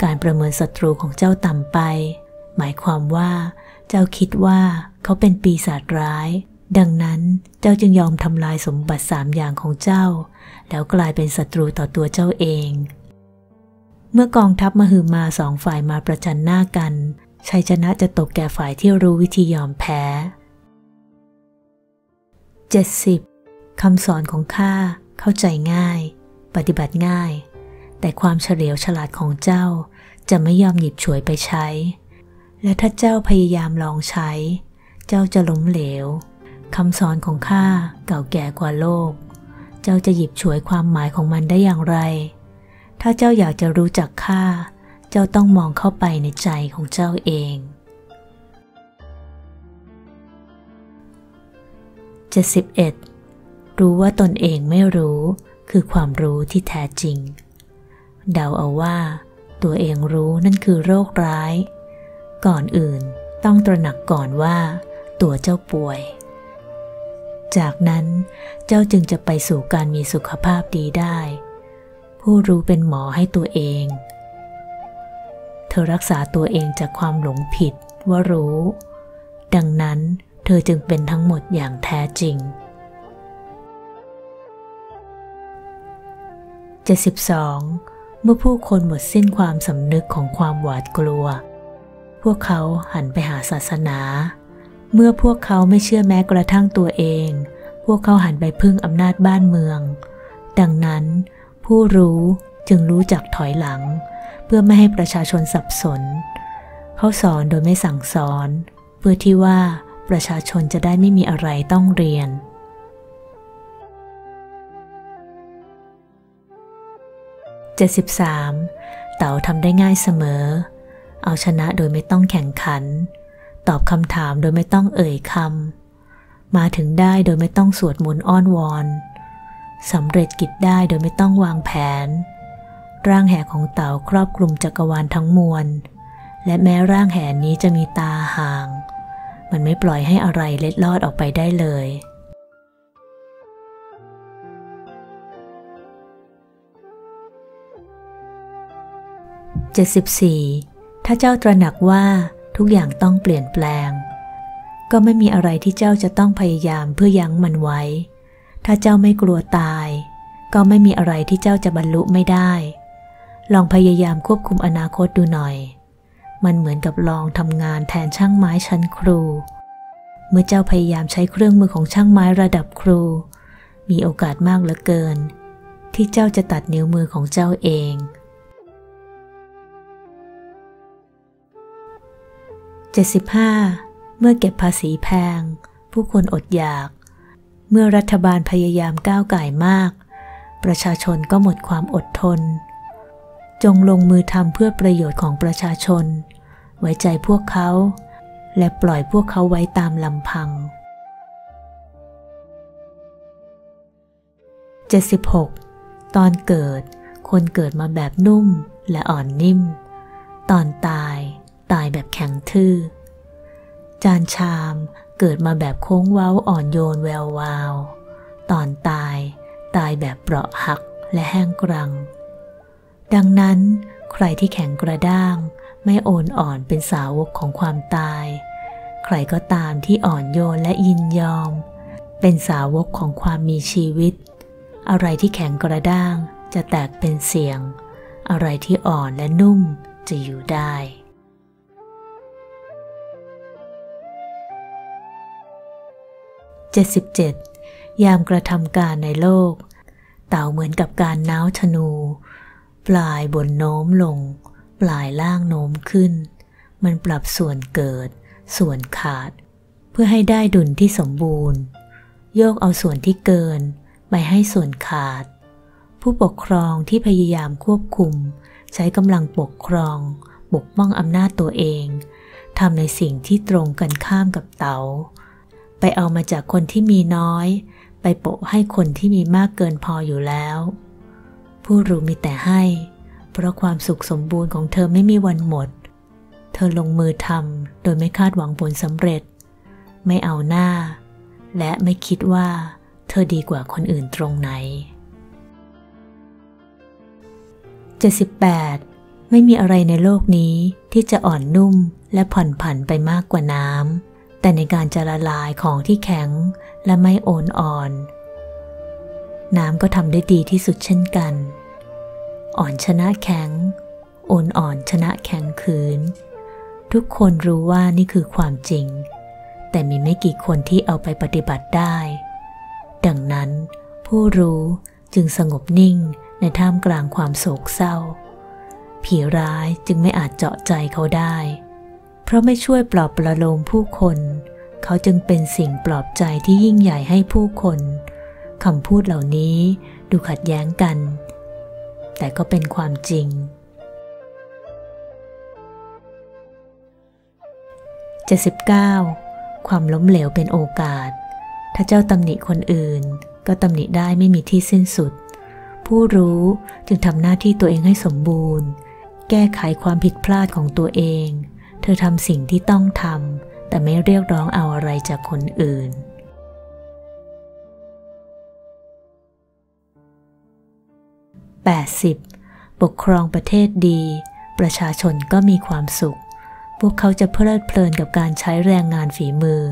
การประเมินศัตรูของเจ้าต่ำไป หมายความว่า เจ้าคิดว่าเขาเป็นปีศาจร้าย ดังนั้นเจ้าจึงยอมทำลายสมบัติสามอย่างของเจ้า แล้วกลายเป็นศัตรูต่อตัวเจ้าเอง เมื่อกองทัพมหือมาสองฝ่ายมาประจันหน้ากันชัยชนะจะตกแก่ฝ่ายที่รู้วิธียอมแพ้ 70. คำสอนของข้าเข้าใจง่าย ปฏิบัติง่าย แต่ความเฉลียวฉลาดของเจ้าจะไม่ยอมหยิบฉวยไปใช้ และถ้าเจ้าพยายามลองใช้ เจ้าจะล้มเหลว คำสอนของข้าเก่าแก่กว่าโลก เจ้าจะหยิบฉวยความหมายของมันได้อย่างไร ถ้าเจ้าอยากจะรู้จักข้า เจ้าต้องมองเข้าไปในใจของเจ้าเอง 71. รู้ว่าตนเองไม่รู้คือความรู้ที่แท้จริง เดาเอาว่า ตัวเองรู้นั่นคือโรคร้าย ก่อนอื่นต้องตระหนักก่อนว่า ตัวเจ้าป่วย จากนั้นเจ้าจึงจะไปสู่การมีสุขภาพดีได้ ผู้รู้เป็นหมอให้ตัวเอง เธอรักษาตัวเองจากความหลงผิดว่ารู้ ดังนั้นเธอจึงเป็นทั้งหมดอย่างแท้จริง 72 เมื่อผู้คนหมดสิ้นความสำนึกของความหวาดกลัว พวกเขาหันไปหาศาสนา เมื่อพวกเขาไม่เชื่อแม้กระทั่งตัวเอง พวกเขาหันไปพึ่งอำนาจบ้านเมือง ดังนั้น ผู้รู้จึงรู้จักถอยหลัง เพื่อไม่ให้ประชาชนสับสน เขาสอนโดยไม่สั่งสอน เพื่อที่ว่าประชาชนจะได้ไม่มีอะไรต้องเรียน 73. เต๋าทำได้ง่ายเสมอ เอาชนะโดยไม่ต้องแข่งขัน ตอบคำถามโดยไม่ต้องเอ่ยคำ มาถึงได้โดยไม่ต้องสวดมนต์อ้อนวอนสำเร็จกิจได้โดยไม่ต้องวางแผน ร่างแห่ของเต๋าครอบคลุมจักรวาลทั้งมวล และแม้ร่างแห่นี้จะมีตาห่าง มันไม่ปล่อยให้อะไรเล็ดลอดออกไปได้เลย 74 ถ้าเจ้าตระหนักว่า ทุกอย่างต้องเปลี่ยนแปลง ก็ไม่มีอะไรที่เจ้าจะต้องพยายามเพื่อยั้งมันไว้ ถ้าเจ้าไม่กลัวตาย ก็ไม่มีอะไรที่เจ้าจะบรรลุไม่ได้ ลองพยายามควบคุมอนาคตดูหน่อย มันเหมือนกับลองทำงานแทนช่างไม้ชั้นครู เมื่อเจ้าพยายามใช้เครื่องมือของช่างไม้ระดับครู มีโอกาสมากเหลือเกิน ที่เจ้าจะตัดนิ้วมือของเจ้าเอง 75 เมื่อเก็บภาษีแพง ผู้คนอดอยาก เมื่อรัฐบาลพยายามก้าวไก่มาก ประชาชนก็หมดความอดทน จงลงมือทำเพื่อประโยชน์ของประชาชน ไว้ใจพวกเขา และปล่อยพวกเขาไว้ตามลำพัง 76 ตอนเกิด คนเกิดมาแบบนุ่มและอ่อนนิ่ม ตอนตาย ตายแบบแข็งทื่อ จานชามเกิดมาแบบโค้งเว้าอ่อนโยนแวววาว ตอนตายตายแบบเปราะหักและแห้งกรัง ดังนั้นใครที่แข็งกระด้าง ไม่โอนอ่อนเป็นสาวกของความตาย ใครก็ตามที่อ่อนโยนและยินยอม เป็นสาวกของความมีชีวิต อะไรที่แข็งกระด้างจะแตกเป็นเสียง อะไรที่อ่อนและนุ่มจะอยู่ได้ 77 ยามกระทำการในโลก เต่าเหมือนกับการน้าวธนู ปลายบนโน้มลง ปลายล่างโน้มขึ้น มันปรับส่วนเกิด ส่วนขาด เพื่อให้ได้ดุลที่สมบูรณ์ โยกเอาส่วนที่เกิน ไปให้ส่วนขาด ผู้ปกครองที่พยายามควบคุม ใช้กำลังปกครองปกป้องอำนาจตัวเองทำในสิ่งที่ตรงกันข้ามกับเตา๋า ไปเอามาจากคนที่มีน้อย ไปโปะให้คนที่มีมากเกินพออยู่แล้ว ผู้รู้มีแต่ให้ เพราะความสุขสมบูรณ์ของเธอไม่มีวันหมด เธอลงมือทำโดยไม่คาดหวังผลสำเร็จ ไม่เอาหน้า และไม่คิดว่า เธอดีกว่าคนอื่นตรงไหน 78 ไม่มีอะไรในโลกนี้ที่จะอ่อนนุ่มและผ่อนผันไปมากกว่าน้ำ แต่ในการจะละลายของที่แข็งและไม่โอนอ่อน น้ำก็ทำได้ดีที่สุดเช่นกัน อ่อนชนะแข็ง โอนอ่อนชนะแข็งคืน ทุกคนรู้ว่านี่คือความจริง แต่มีไม่กี่คนที่เอาไปปฏิบัติได้ ดังนั้น ผู้รู้จึงสงบนิ่งในท่ามกลางความโศกเศร้า ผีร้ายจึงไม่อาจเจาะใจเขาได้ เพราะไม่ช่วยปลอบประโลมผู้คน เขาจึงเป็นสิ่งปลอบใจที่ยิ่งใหญ่ให้ผู้คนคำพูดเหล่านี้ดูขัดแย้งกัน แต่ก็เป็นความจริง 79. ความล้มเหลวเป็นโอกาส ถ้าเจ้าตำหนิคนอื่น ก็ตำหนิได้ไม่มีที่สิ้นสุด ผู้รู้จึงทำหน้าที่ตัวเองให้สมบูรณ์ แก้ไขความผิดพลาดของตัวเอง เธอทำสิ่งที่ต้องทำแต่ไม่เรียกร้องเอาอะไรจากคนอื่น 8. 80 ปกครองประเทศดี ประชาชนก็มีความสุข พวกเขาจะเพลิดเพลินกับการใช้แรงงานฝีมือ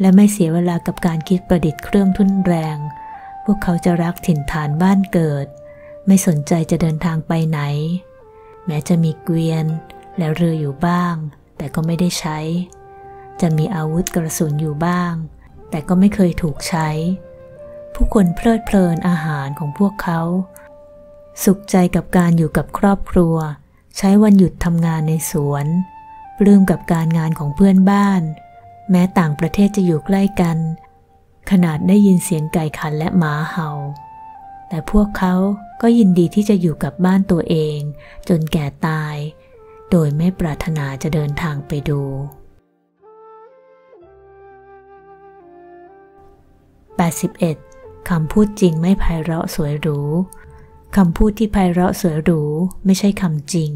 และไม่เสียเวลากับการคิดประดิษฐ์เครื่องทุ่นแรง พวกเขาจะรักถิ่นฐานบ้านเกิด ไม่สนใจจะเดินทางไปไหน แม้จะมีเกวียน และเรืออยู่บ้าง แต่ก็ไม่ได้ใช้ จะมีอาวุธกระสุนอยู่บ้าง แต่ก็ไม่เคยถูกใช้ ผู้คนเพลิดเพลินอาหารของพวกเขา สุขใจกับการอยู่กับครอบครัว ใช้วันหยุดทำงานในสวนปลื้มกับการงานของเพื่อนบ้าน แม้ต่างประเทศจะอยู่ใกล้กัน ขนาดได้ยินเสียงไก่ขันและหมาเห่า แต่พวกเขาก็ยินดีที่จะอยู่กับบ้านตัวเอง จนแก่ตาย โดยไม่ปรารถนาจะเดินทางไปดู 81. คำพูดจริงไม่ไพเราะสวยหรู คำพูดที่ไพเราะสวยหรูไม่ใช่คำจริง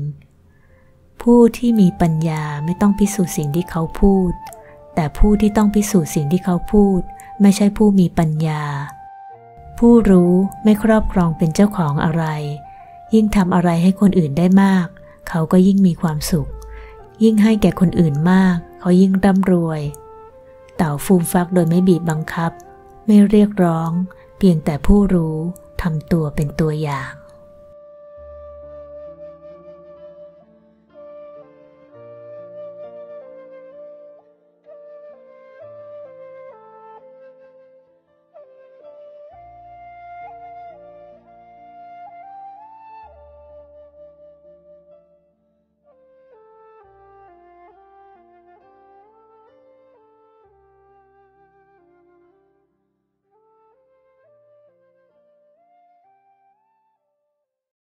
ผู้ที่มีปัญญาไม่ต้องพิสูจน์สิ่งที่เขาพูด แต่ผู้ที่ต้องพิสูจน์สิ่งที่เขาพูด ไม่ใช่ผู้มีปัญญา ผู้รู้ไม่ครอบครองเป็นเจ้าของอะไร ยิ่งทำอะไรให้คนอื่นได้มาก เขาก็ยิ่งมีความสุข ยิ่งให้แก่คนอื่นมาก เขายิ่งร่ำรวย เต่าฟูมฟักโดยไม่บีบบังคับ ไม่เรียกร้อง เพียงแต่ผู้รู้ทำตัวเป็นตัวอย่าง